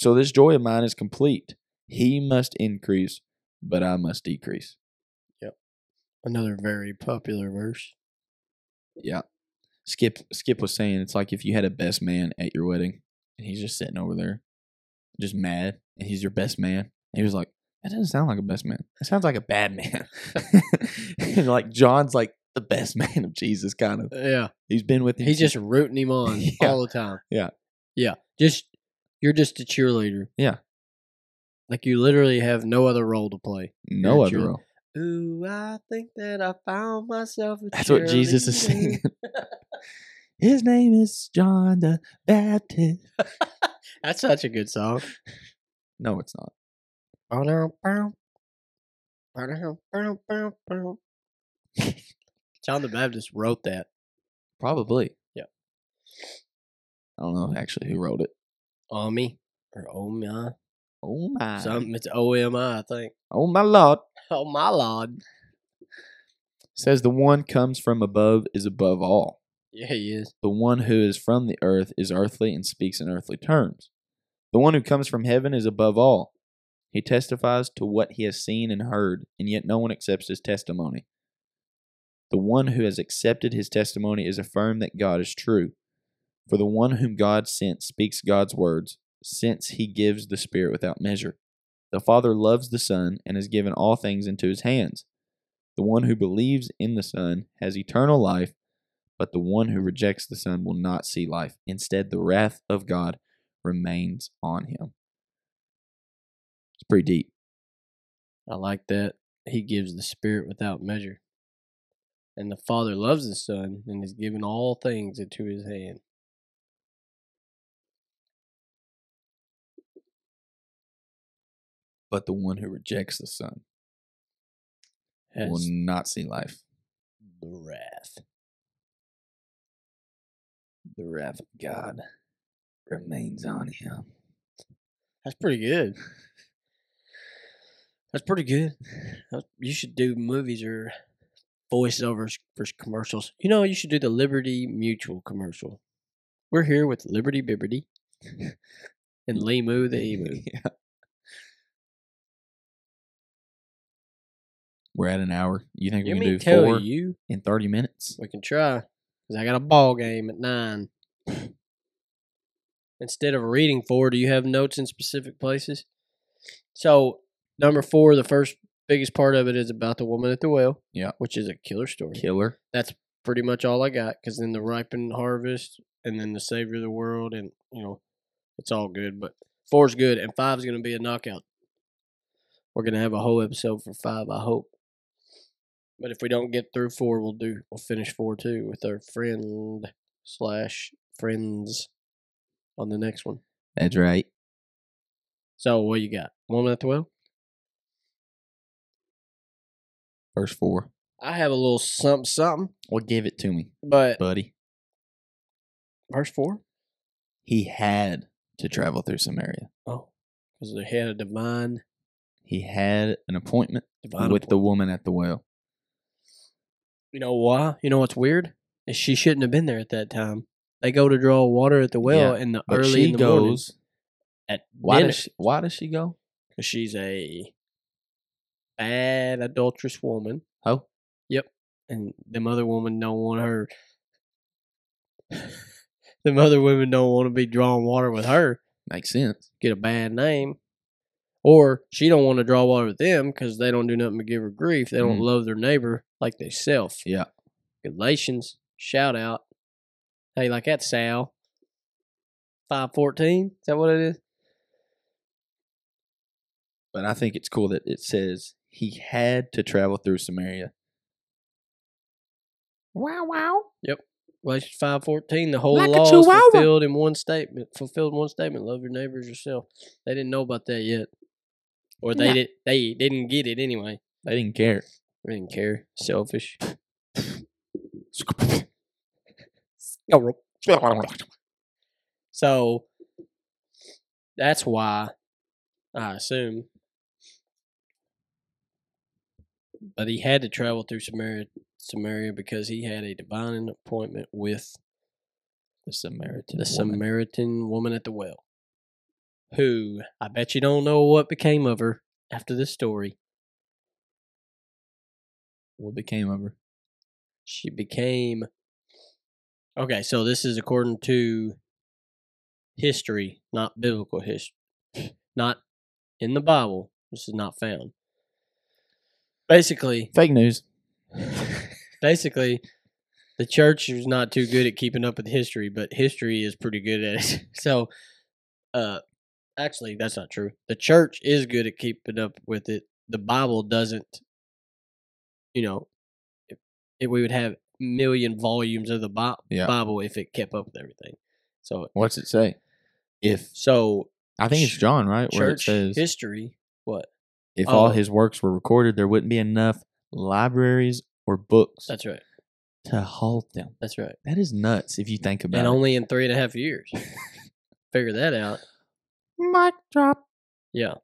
So this joy of mine is complete. He must increase, but I must decrease. Yep. Another very popular verse. Yeah. Skip Skip was saying it's like if you had a best man at your wedding and he's just sitting over there, just mad, and he's your best man. He was like, That doesn't sound like a best man. It sounds like a bad man. and like John's like the best man of Jesus, kind of. Yeah. He's been with him. He's just rooting him on Yeah. all the time. Yeah. Yeah. Just you're just a cheerleader. Yeah. Like you literally have no other role to play. no you're other Jew- role. Ooh, I think that I found myself a That's what Jesus is cheerleader. singing. His name is John the Baptist. That's such a good song. No, it's not. John the Baptist wrote that. Probably. Yeah. I don't know actually who wrote it. Omi or oh Omi. Oh my. Something it's O M I, I think. Oh my Lord. Oh my lord. says the one comes from above is above all. Yeah, he is. The one who is from the earth is earthly and speaks in earthly terms. The one who comes from heaven is above all. He testifies to what he has seen and heard, and yet no one accepts his testimony. The one who has accepted his testimony is affirmed that God is true. For the one whom God sent speaks God's words, since he gives the Spirit without measure. The Father loves the Son and has given all things into his hands. The one who believes in the Son has eternal life, but the one who rejects the Son will not see life. Instead, the wrath of God remains on him. It's pretty deep. I like that. He gives the Spirit without measure. And the Father loves the Son and has given all things into his hand. But the one who rejects the Son will not see life. the wrath. The wrath of God remains on him. That's pretty good. That's pretty good. You should do movies or voiceovers for commercials. You know, you should do the Liberty Mutual commercial. We're here with Liberty Bibbity and Limu the Emu. yeah. We're at an hour. You think You we can do four you? in thirty minutes? We can try. Because I got a ball game at nine. Instead of reading four, do you have notes in specific places? So, number four, the first biggest part of it is about the woman at the well. Yeah. Which is a killer story. Killer. That's pretty much all I got. Because then the ripened harvest and then the savior of the world, and, you know, it's all good. But four's good, and five's going to be a knockout. We're going to have a whole episode for five, I hope. But if we don't get through four, we'll do we'll finish four too with our friend slash friends on the next one. That's right. So what you got? Woman at the well? First four. I have a little something something, Well, give it to me, but buddy. verse four? He had to travel through Samaria. Oh. Because they had a divine He had an appointment divine with the woman at the well. You know why? You know what's weird? Is she shouldn't have been there at that time. They go to draw water at the well Yeah, in the But early she in the morning goes. at Why dinner. does she, why does she go? 'Cause she's a bad adulterous woman. Oh, Yep. and them other women don't want her. them other women don't want to be drawing water with her. makes sense. Get a bad name, or she don't want to draw water with them because they don't do nothing but give her grief. They don't Mhm. love their neighbor like they self. Yeah. Galatians, shout out. Hey, like that, Sal. Five fourteen. Is that what it is? But I think it's cool that it says he had to travel through Samaria. Wow, wow. Yep. Galatians five fourteen. The whole Like law is fulfilled in one statement. Fulfilled in one statement. Love your neighbor as yourself. They didn't know about that yet, or they Yeah. did. They didn't get it anyway. They didn't care. They didn't care. Selfish. So that's why I assume. But he had to travel through Samaria, Samaria because he had a divine appointment with The Samaritan. the woman. Samaritan woman at the well, who I bet you don't know what became of her after this story. What became of her? She became. Okay, so this is according to history, not biblical history. Not in the Bible. This is not found. Basically, Fake news. basically, the church is not too good at keeping up with history, but history is pretty good at it. So, uh, actually, that's not true. The church is good at keeping up with it. The Bible doesn't. You know, if, if we would have million volumes of the Bi- Yeah. Bible if it kept up with everything. So, What's it say? If so I think it's John, right? Where it church says history. What? if all oh. his works were recorded, there wouldn't be enough libraries or books That's right. to halt them. That's right. That is nuts if you think about and it. And only in three and a half years. Figure that out. Mic drop. Yeah.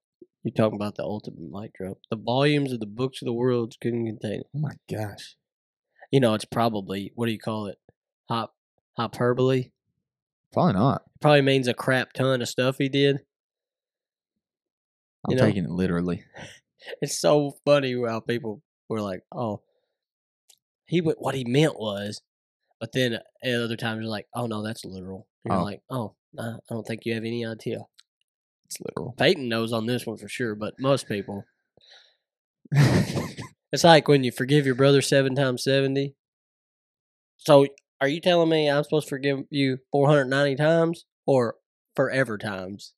You're talking about the ultimate mic drop. The volumes of the books of the world couldn't contain it. Oh my gosh. You know, it's probably what do you call it? Hop hyperbole. Probably not. Probably means a crap ton of stuff he did. I'm You know? taking it literally. It's so funny how people were like, "Oh, he would." What he meant was, but then at other times you're like, "Oh no, that's literal." You're Oh. like, "Oh, I don't think you have any idea." It's literal. Peyton knows on this one for sure, but most people, it's like when you forgive your brother seven times seventy. So, are you telling me I'm supposed to forgive you four hundred ninety times or forever times?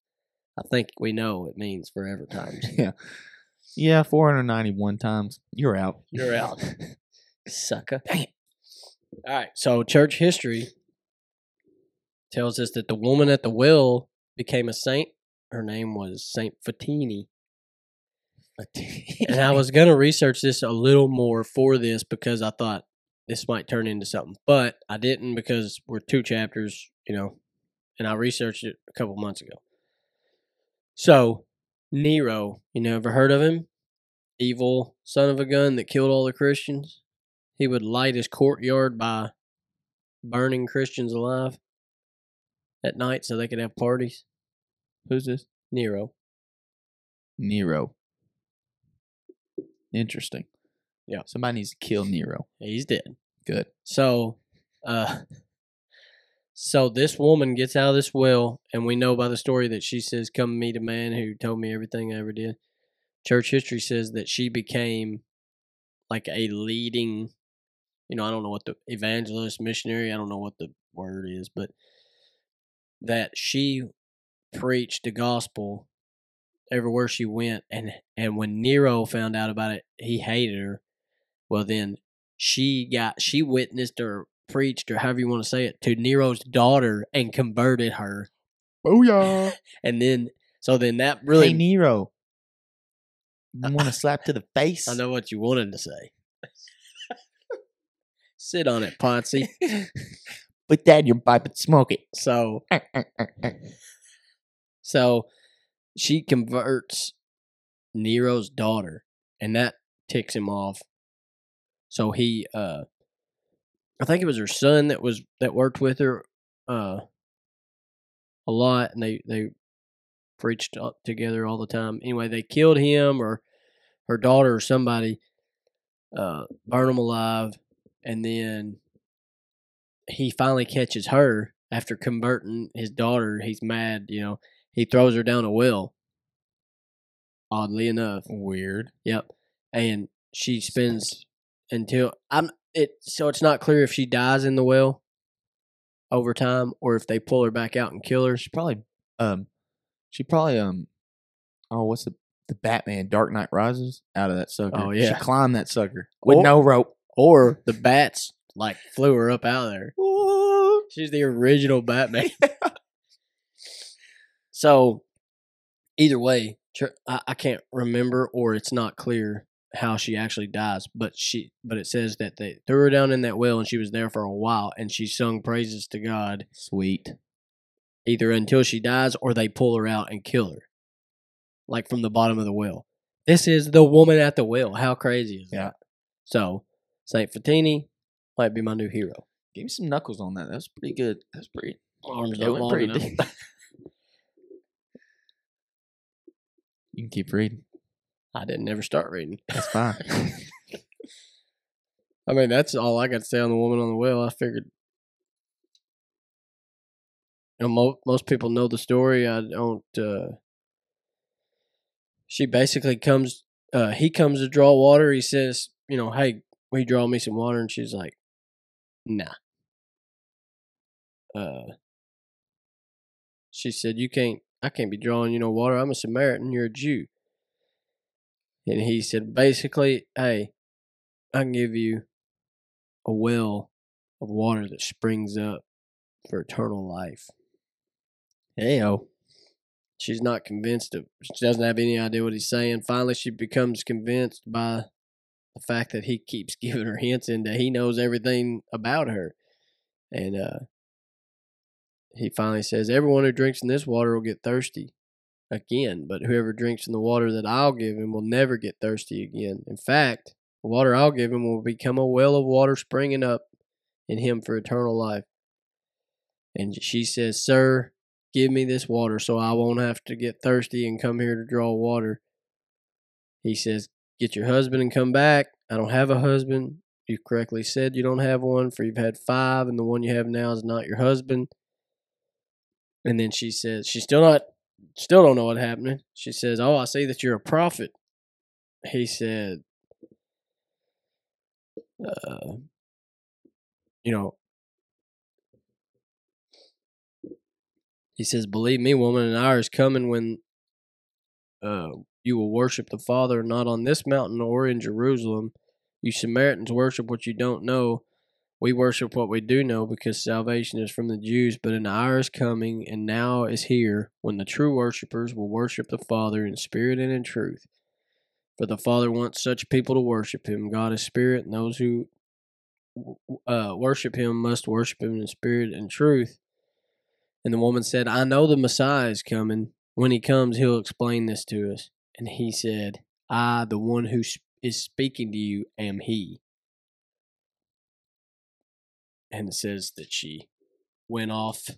I think we know it means forever times. yeah. Yeah, 491 times. You're out. You're out. Sucker. Dang it. All right. So church history tells us that the woman at the well became a saint. Her name was Saint Photini. And I was going to research this a little more for this because I thought this might turn into something. But I didn't because we're two chapters, you know, and I researched it a couple months ago. So, Nero, you know, ever heard of him? Evil son of a gun that killed all the Christians. He would light his courtyard by burning Christians alive at night so they could have parties. Who's this? Nero. Nero. Interesting. Yeah. Somebody needs to kill Nero. He's dead. Good. So, uh, so this woman gets out of this well, and we know by the story that she says, "Come meet a man who told me everything I ever did." Church history says that she became like a leading, you know, I don't know what the evangelist, missionary, I don't know what the word is, but that she preached the gospel everywhere she went, and and when Nero found out about it, he hated her. Well, then she got she witnessed or preached or however you want to say it to Nero's daughter and converted her. Oh yeah. And then so then that really hey Nero. You want a slap to the face? I know what you wanted to say. Sit on it, Fonzie. Put that in your pipe and smoke it. So eh, eh, eh, so she converts Nero's daughter and that ticks him off. So he uh I think it was her son that was that worked with her uh a lot and they they preached together all the time. Anyway, they killed him or her daughter or somebody uh burn him alive and then he finally catches her after converting his daughter. He's mad, you know. He throws her down a well. Oddly enough. Weird. Yep. And she spends until I'm it so it's not clear if she dies in the well over time or if they pull her back out and kill her. She probably um she probably um oh what's the the Batman Dark Knight Rises out of that sucker. Oh, yeah. She climbed that sucker with Or- no rope. Or the bats like flew her up out of there. She's the original Batman. So, either way, I, I can't remember or it's not clear how she actually dies. But she, but it says that they threw her down in that well and she was there for a while and she sung praises to God Sweet. either until she dies or they pull her out and kill her, like from the bottom of the well. This is the woman at the well. How crazy is Yeah. that? So, Saint Photini might be my new hero. Give me some knuckles on that. That was pretty good. That's pretty. Arms went long pretty deep. You can keep reading. I didn't never start reading. That's fine. I mean, that's all I got to say on the woman on the well. I figured, you know, mo- most people know the story. I don't. uh She basically comes. uh He comes to draw water. He says, you know, hey, will you draw me some water? And she's like, nah. Uh, she said, you can't. I can't be drawing you no water. I'm a Samaritan. You're a Jew. And he said, basically, hey, I can give you a well of water that springs up for eternal life. Heyo. She's not convinced of, she doesn't have any idea what he's saying. Finally, she becomes convinced by the fact that he keeps giving her hints and that he knows everything about her. And uh, he finally says, Everyone who drinks in this water will get thirsty again, but whoever drinks in the water that I'll give him will never get thirsty again. In fact, the water I'll give him will become a well of water springing up in him for eternal life. And she says, Sir, give me this water so I won't have to get thirsty and come here to draw water. He says, Get your husband and come back. I don't have a husband. You correctly said you don't have one, for you've had five, and the one you have now is not your husband. And then she says, She's still not, still don't know what happened. She says, Oh, I see that you're a prophet. He said, uh, You know, He says, Believe me, woman, an hour is coming when uh, you will worship the Father not on this mountain or in Jerusalem. You Samaritans worship what you don't know. We worship what we do know because salvation is from the Jews, but an hour is coming and now is here when the true worshippers will worship the Father in spirit and in truth. For the Father wants such people to worship him. God is spirit, and those who uh, worship him must worship him in spirit and truth. And the woman said, I know the Messiah is coming. When he comes, he'll explain this to us. And he said, I, the one who is speaking to you, am he. And it says that she went off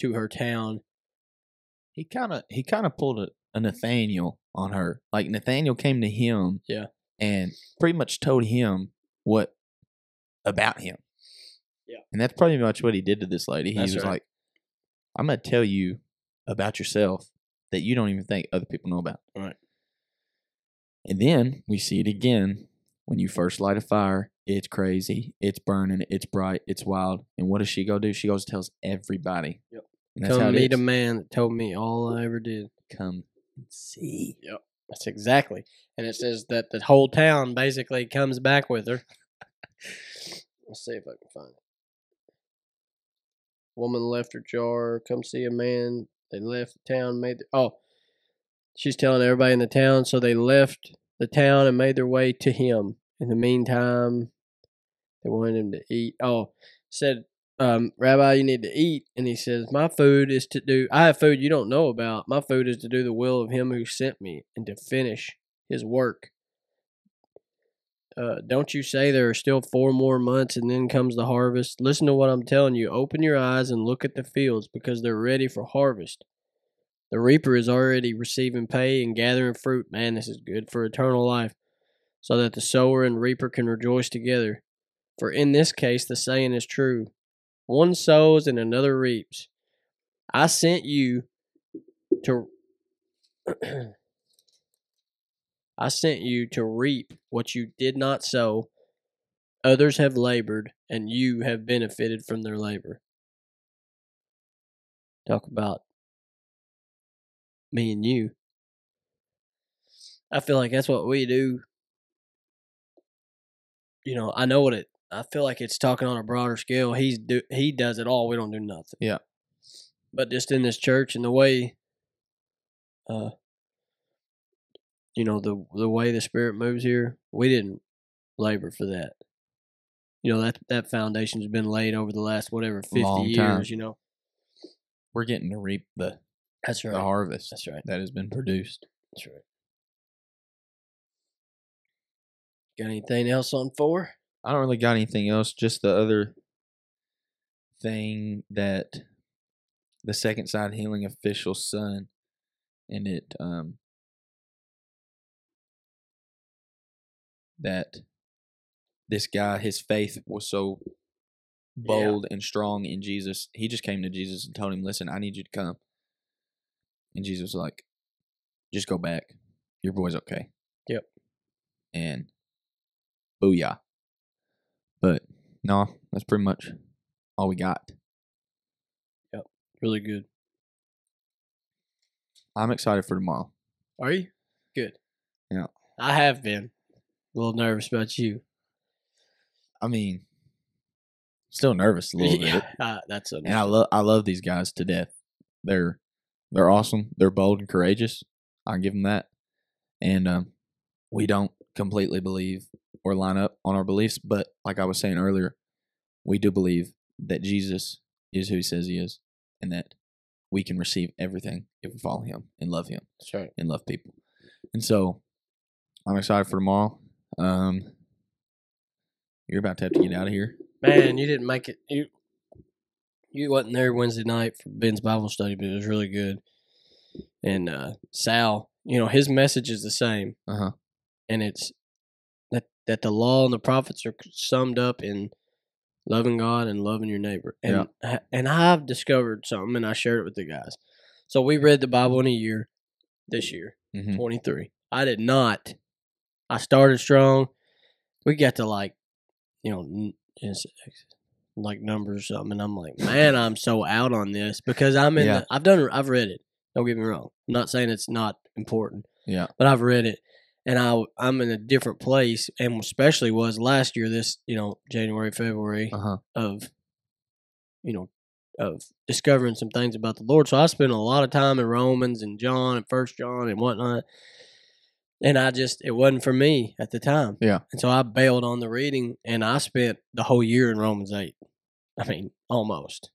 to her town. He kind of he kind of pulled a, a Nathaniel on her. Like Nathaniel came to him. Yeah. and pretty much told him what about him. Yeah. And that's pretty much what he did to this lady. He That's was right. like, I'm going to tell you about yourself that you don't even think other people know about. Right. And then we see it again when you first light a fire. It's crazy. It's burning. It's bright. It's wild. And what does she go do? She goes and tells everybody. Yep. And that's how it meet a is. man that told me all I ever did. Come and see. Yep. That's exactly. And it says that the whole town basically comes back with her. Let's see if I can find it. Woman left her jar. Come see a man. They left the town. Made the, oh, she's telling everybody in the town. So they left the town and made their way to him. In the meantime, they wanted him to eat. Oh, said um, Rabbi, you need to eat. And he says, My food is to do, I have food you don't know about. My food is to do the will of him who sent me and to finish his work. Uh, don't you say there are still four more months and then comes the harvest? Listen to what I'm telling you. Open your eyes and look at the fields because they're ready for harvest. The reaper is already receiving pay and gathering fruit. Man, this is good for eternal life, so that the sower and reaper can rejoice together. For in this case, the saying is true one sows and another reaps. I sent you to. I sent you to reap what you did not sow. Others have labored, and you have benefited from their labor. Talk about me and you. I feel like that's what we do. You know, I know what it. I feel like it's talking on a broader scale. He's do he does it all. We don't do nothing. Yeah. But just in this church and the way, uh, you know the the way the spirit moves here, we didn't labor for that. You know that that foundation's been laid over the last whatever fifty Long years. time. You know We're getting to reap the, that's right. the harvest That's right. that has been produced. That's right. Got anything else on four? I don't really got anything else. Just the other thing that the second side healing official son, and it um that this guy his faith was so bold and strong in Jesus. He just came to Jesus and told him, "Listen, I need you to come." And Jesus was like, "Just go back. Your boy's okay." Yep. And booyah. But no, that's pretty much all we got. Yep. Really good. I'm excited for tomorrow. Are you? Good. Yeah. I have been. A little nervous about you. I mean, still nervous a little bit. uh, that's a And I love I love these guys to death. They're they're awesome. They're bold and courageous. I give them that. And um, we don't completely believe or line up on our beliefs, but like I was saying earlier, we do believe that Jesus is who he says he is and that we can receive everything if we follow him and love him That's right. and love people. And so I'm excited for tomorrow. Um, you're about to have to get out of here. Man, you didn't make it. You you wasn't there Wednesday night for Ben's Bible study, but it was really good. And uh, Sal, you know, his message is the same, Uh huh. and it's that the law and the prophets are summed up in loving God and loving your neighbor. And I- and I've discovered something, and I shared it with the guys. So we read the Bible in a year, this year, hmm 23. I did not. I started strong. We got to like, you know, like numbers or something, and I'm like, man, I'm so out on this because I'm in. Yeah. The, I've done. I've read it. Don't get me wrong. I'm not saying it's not important, Yeah. but I've read it, and I I'm in a different place, and especially was last year. This you know January February Uh huh. of you know of discovering some things about the Lord. So I spent a lot of time in Romans and John and First John and whatnot. And I just it wasn't for me at the time. Yeah. And so I bailed on the reading and I spent the whole year in Romans eight. I mean, almost.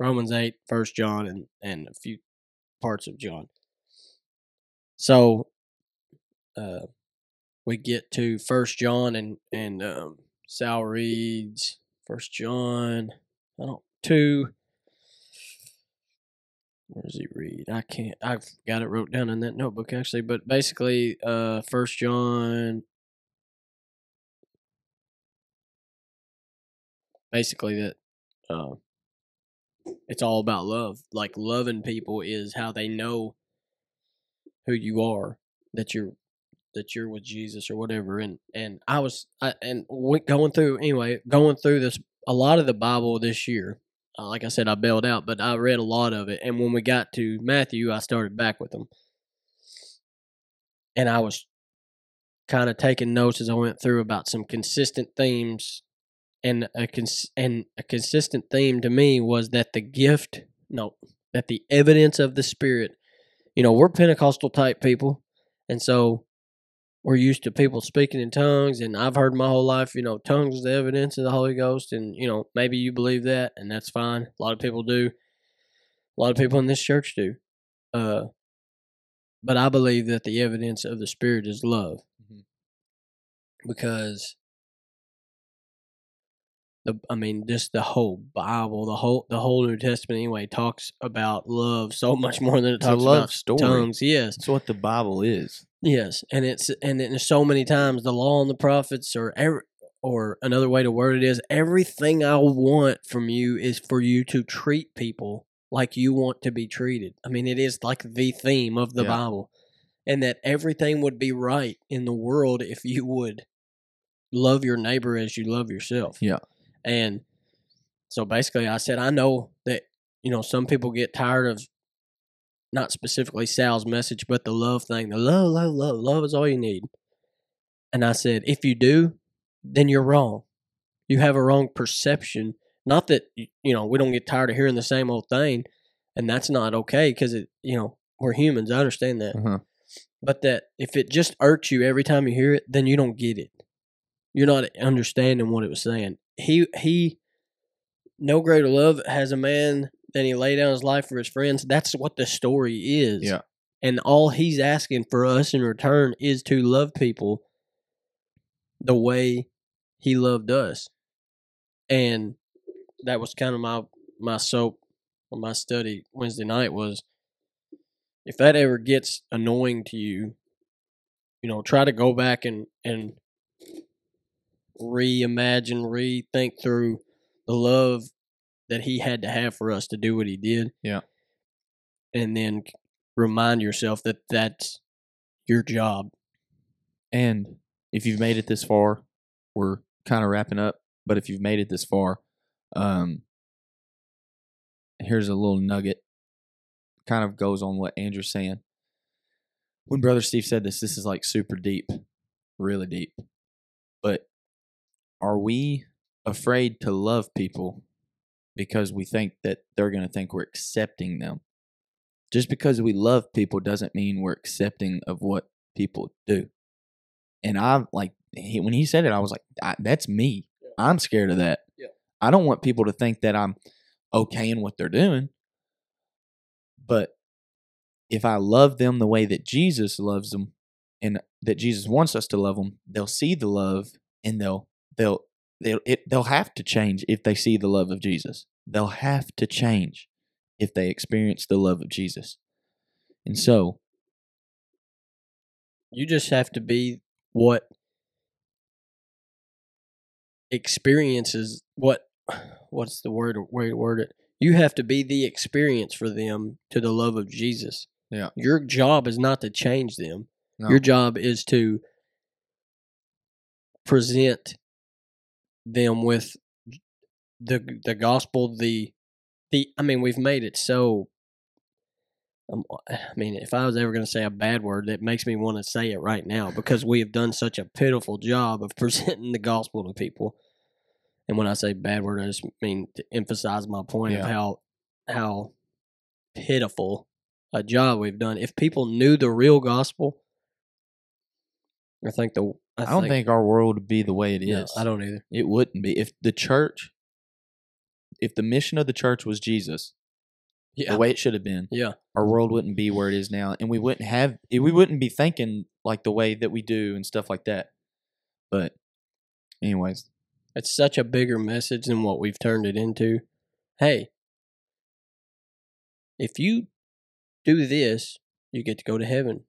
Romans 8, First John and, and a few parts of John. So uh we get to First John and and um Sal reads First John I don't two Where does he read? I can't. I've got it wrote down in that notebook actually, but basically, uh, First John. Basically, that uh, it's all about love. Like loving people is how they know who you are. That you're that you're with Jesus or whatever. And and I was I, and going through anyway, going through this a lot of the Bible this year. Uh, like I said, I bailed out, but I read a lot of it. And when we got to Matthew, I started back with them, and I was kind of taking notes as I went through about some consistent themes. And a cons- and a consistent theme to me was that the gift, no, that the evidence of the Spirit. You know, we're Pentecostal type people, and so we're used to people speaking in tongues and i've heard my whole life you know tongues is the evidence of the holy ghost and you know maybe you believe that and that's fine a lot of people do a lot of people in this church do uh but i believe that the evidence of the spirit is love Mhm. because the i mean just the whole bible the whole the whole new testament anyway talks about love so much more than it It's a talks love about story. tongues yes That's what the Bible is. Yes, and it's and so many times the law and the prophets, or every, or another way to word it is, everything I want from you is for you to treat people like you want to be treated. I mean, it is like the theme of the Yeah. Bible, and that everything would be right in the world if you would love your neighbor as you love yourself. Yeah. and so basically, I said I know that you know some people get tired of not specifically Sal's message, but the love thing. The love, love, love, love is all you need. And I said, if you do, then you're wrong. You have a wrong perception. Not that you know we don't get tired of hearing the same old thing, and that's not okay because it you know we're humans. I understand that, Uh-huh. but that if it just irks you every time you hear it, then you don't get it. You're not understanding what it was saying. He he, no greater love has a man than he lay down his life for his friends. That's what the story is. Yeah. And all he's asking for us in return is to love people the way he loved us. And that was kind of my my soap or my study Wednesday night was if that ever gets annoying to you, you know, try to go back and and reimagine, rethink through the love that he had to have for us to do what he did. Yeah. And then remind yourself that that's your job. And if you've made it this far, we're kind of wrapping up. But if you've made it this far, um, here's a little nugget. Kind of goes on what Andrew's saying. When Brother Steve said this, this is like super deep, really deep. But are we afraid to love people because we think that they're going to think we're accepting them? Just because we love people doesn't mean we're accepting of what people do. And I like he, when he said it, I was like, I, "That's me. I'm scared of that. Yeah. I don't want people to think that I'm okay in what they're doing. But if I love them the way that Jesus loves them, and that Jesus wants us to love them, they'll see the love, and they'll they'll they'll it, they'll have to change if they see the love of Jesus. They'll have to change if they experience the love of Jesus. And so, You just have to be what experiences what what's the word way to word it? You have to be the experience for them to the love of Jesus. Yeah. Your job is not to change them. No. Your job is to present them with the the gospel the the I mean we've made it so um, I mean if I was ever going to say a bad word that makes me want to say it right now because we have done such a pitiful job of presenting the gospel to people. And when I say bad word I just mean to emphasize my point of how how pitiful a job we've done. If people knew the real gospel I think the I, I don't think, our world would be the way it is. no, I don't either It wouldn't be if the church, if the mission of the church was Jesus, yeah the way it should have been, yeah our world wouldn't be where it is now, and we wouldn't have, eh, we wouldn't be thinking like the way that we do and stuff like that. But, anyways, It's such a bigger message than what we've turned it into. Hey, if you do this, you get to go to heaven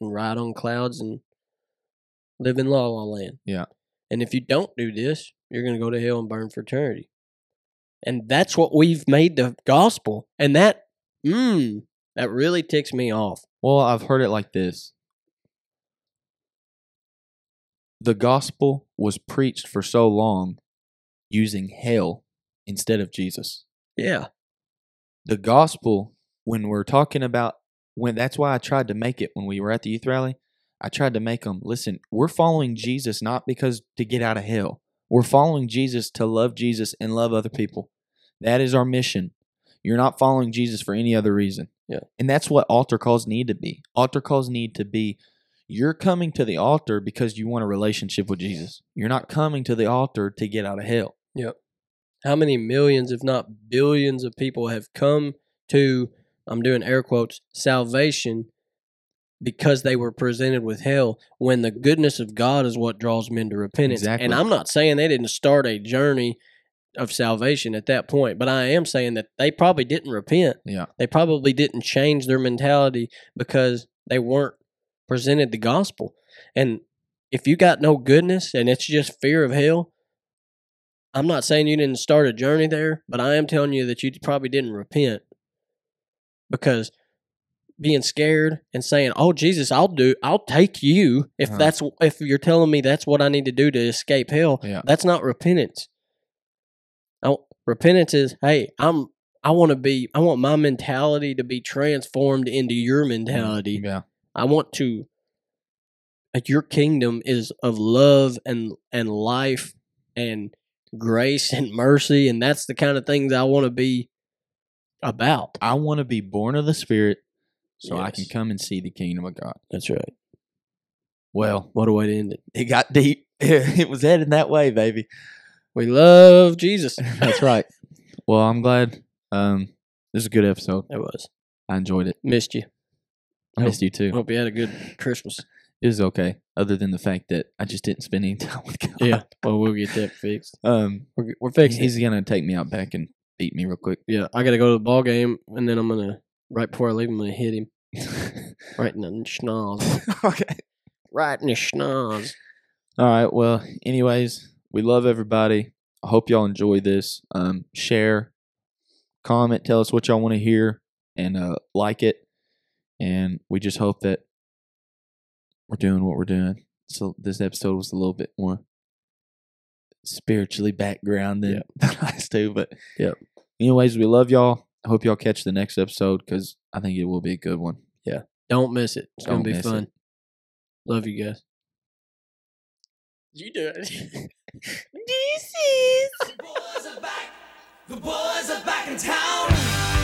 and ride on clouds and live in la la land. Yeah. And if you don't do this, you're going to go to hell and burn for eternity. And that's what we've made the gospel. And that, mmm, that really ticks me off. Well, I've heard it like this. The gospel was preached for so long using hell instead of Jesus. Yeah. The gospel, when we're talking about when that's why I tried to make it when we were at the youth rally. I tried to make them listen, we're following Jesus not because to get out of hell. We're following Jesus to love Jesus and love other people. That is our mission. You're not following Jesus for any other reason. Yeah. And that's what altar calls need to be. Altar calls need to be you're coming to the altar because you want a relationship with Jesus. You're not coming to the altar to get out of hell. Yep. How many millions, if not billions, of people have come to, I'm doing air quotes, salvation because they were presented with hell when the goodness of God is what draws men to repentance. Exactly. And I'm not saying they didn't start a journey of salvation at that point, but I am saying that they probably didn't repent. Yeah. They probably didn't change their mentality because they weren't presented the gospel. And if you got no goodness and it's just fear of hell, I'm not saying you didn't start a journey there, but I am telling you that you probably didn't repent because being scared and saying, "Oh Jesus, I'll do, I'll take you if Uh-huh. that's if you're telling me that's what I need to do to escape hell." Yeah. That's not repentance. Oh, repentance is, "Hey, I'm I want to be I want my mentality to be transformed into your mentality. Yeah. I want to like your kingdom is of love and and life and grace and mercy and that's the kind of things I want to be about. I want to be born of the Spirit so I can come and see the kingdom of God. That's right. Well, What a way to end it. it got deep. it was heading that way, baby. We love Jesus. That's right. Well, I'm glad. Um, this is a good episode. It was. I enjoyed it. Missed you. I missed you too. Hope you had a good Christmas. It was okay, other than the fact that I just didn't spend any time with God. Yeah. Well, we'll get that fixed. Um, We're, we're fixing he's it. gonna take me out back and beat me real quick. Yeah, I got to go to the ball game, and then I'm gonna right before I leave, him, I'm gonna hit him right in the schnoz, okay. right in the schnoz. All right. Well, anyways, we love everybody. I hope y'all enjoy this. Um, share, comment, tell us what y'all want to hear, and uh, like it. And we just hope that we're doing what we're doing. So this episode was a little bit more spiritually background than the last two. But Yep. Anyways, we love y'all. I hope y'all catch the next episode because I think it will be a good one. Yeah. Don't miss it. It's Don't gonna be miss it. fun. Love you guys. You do it. The boys are back. The boys are back in town.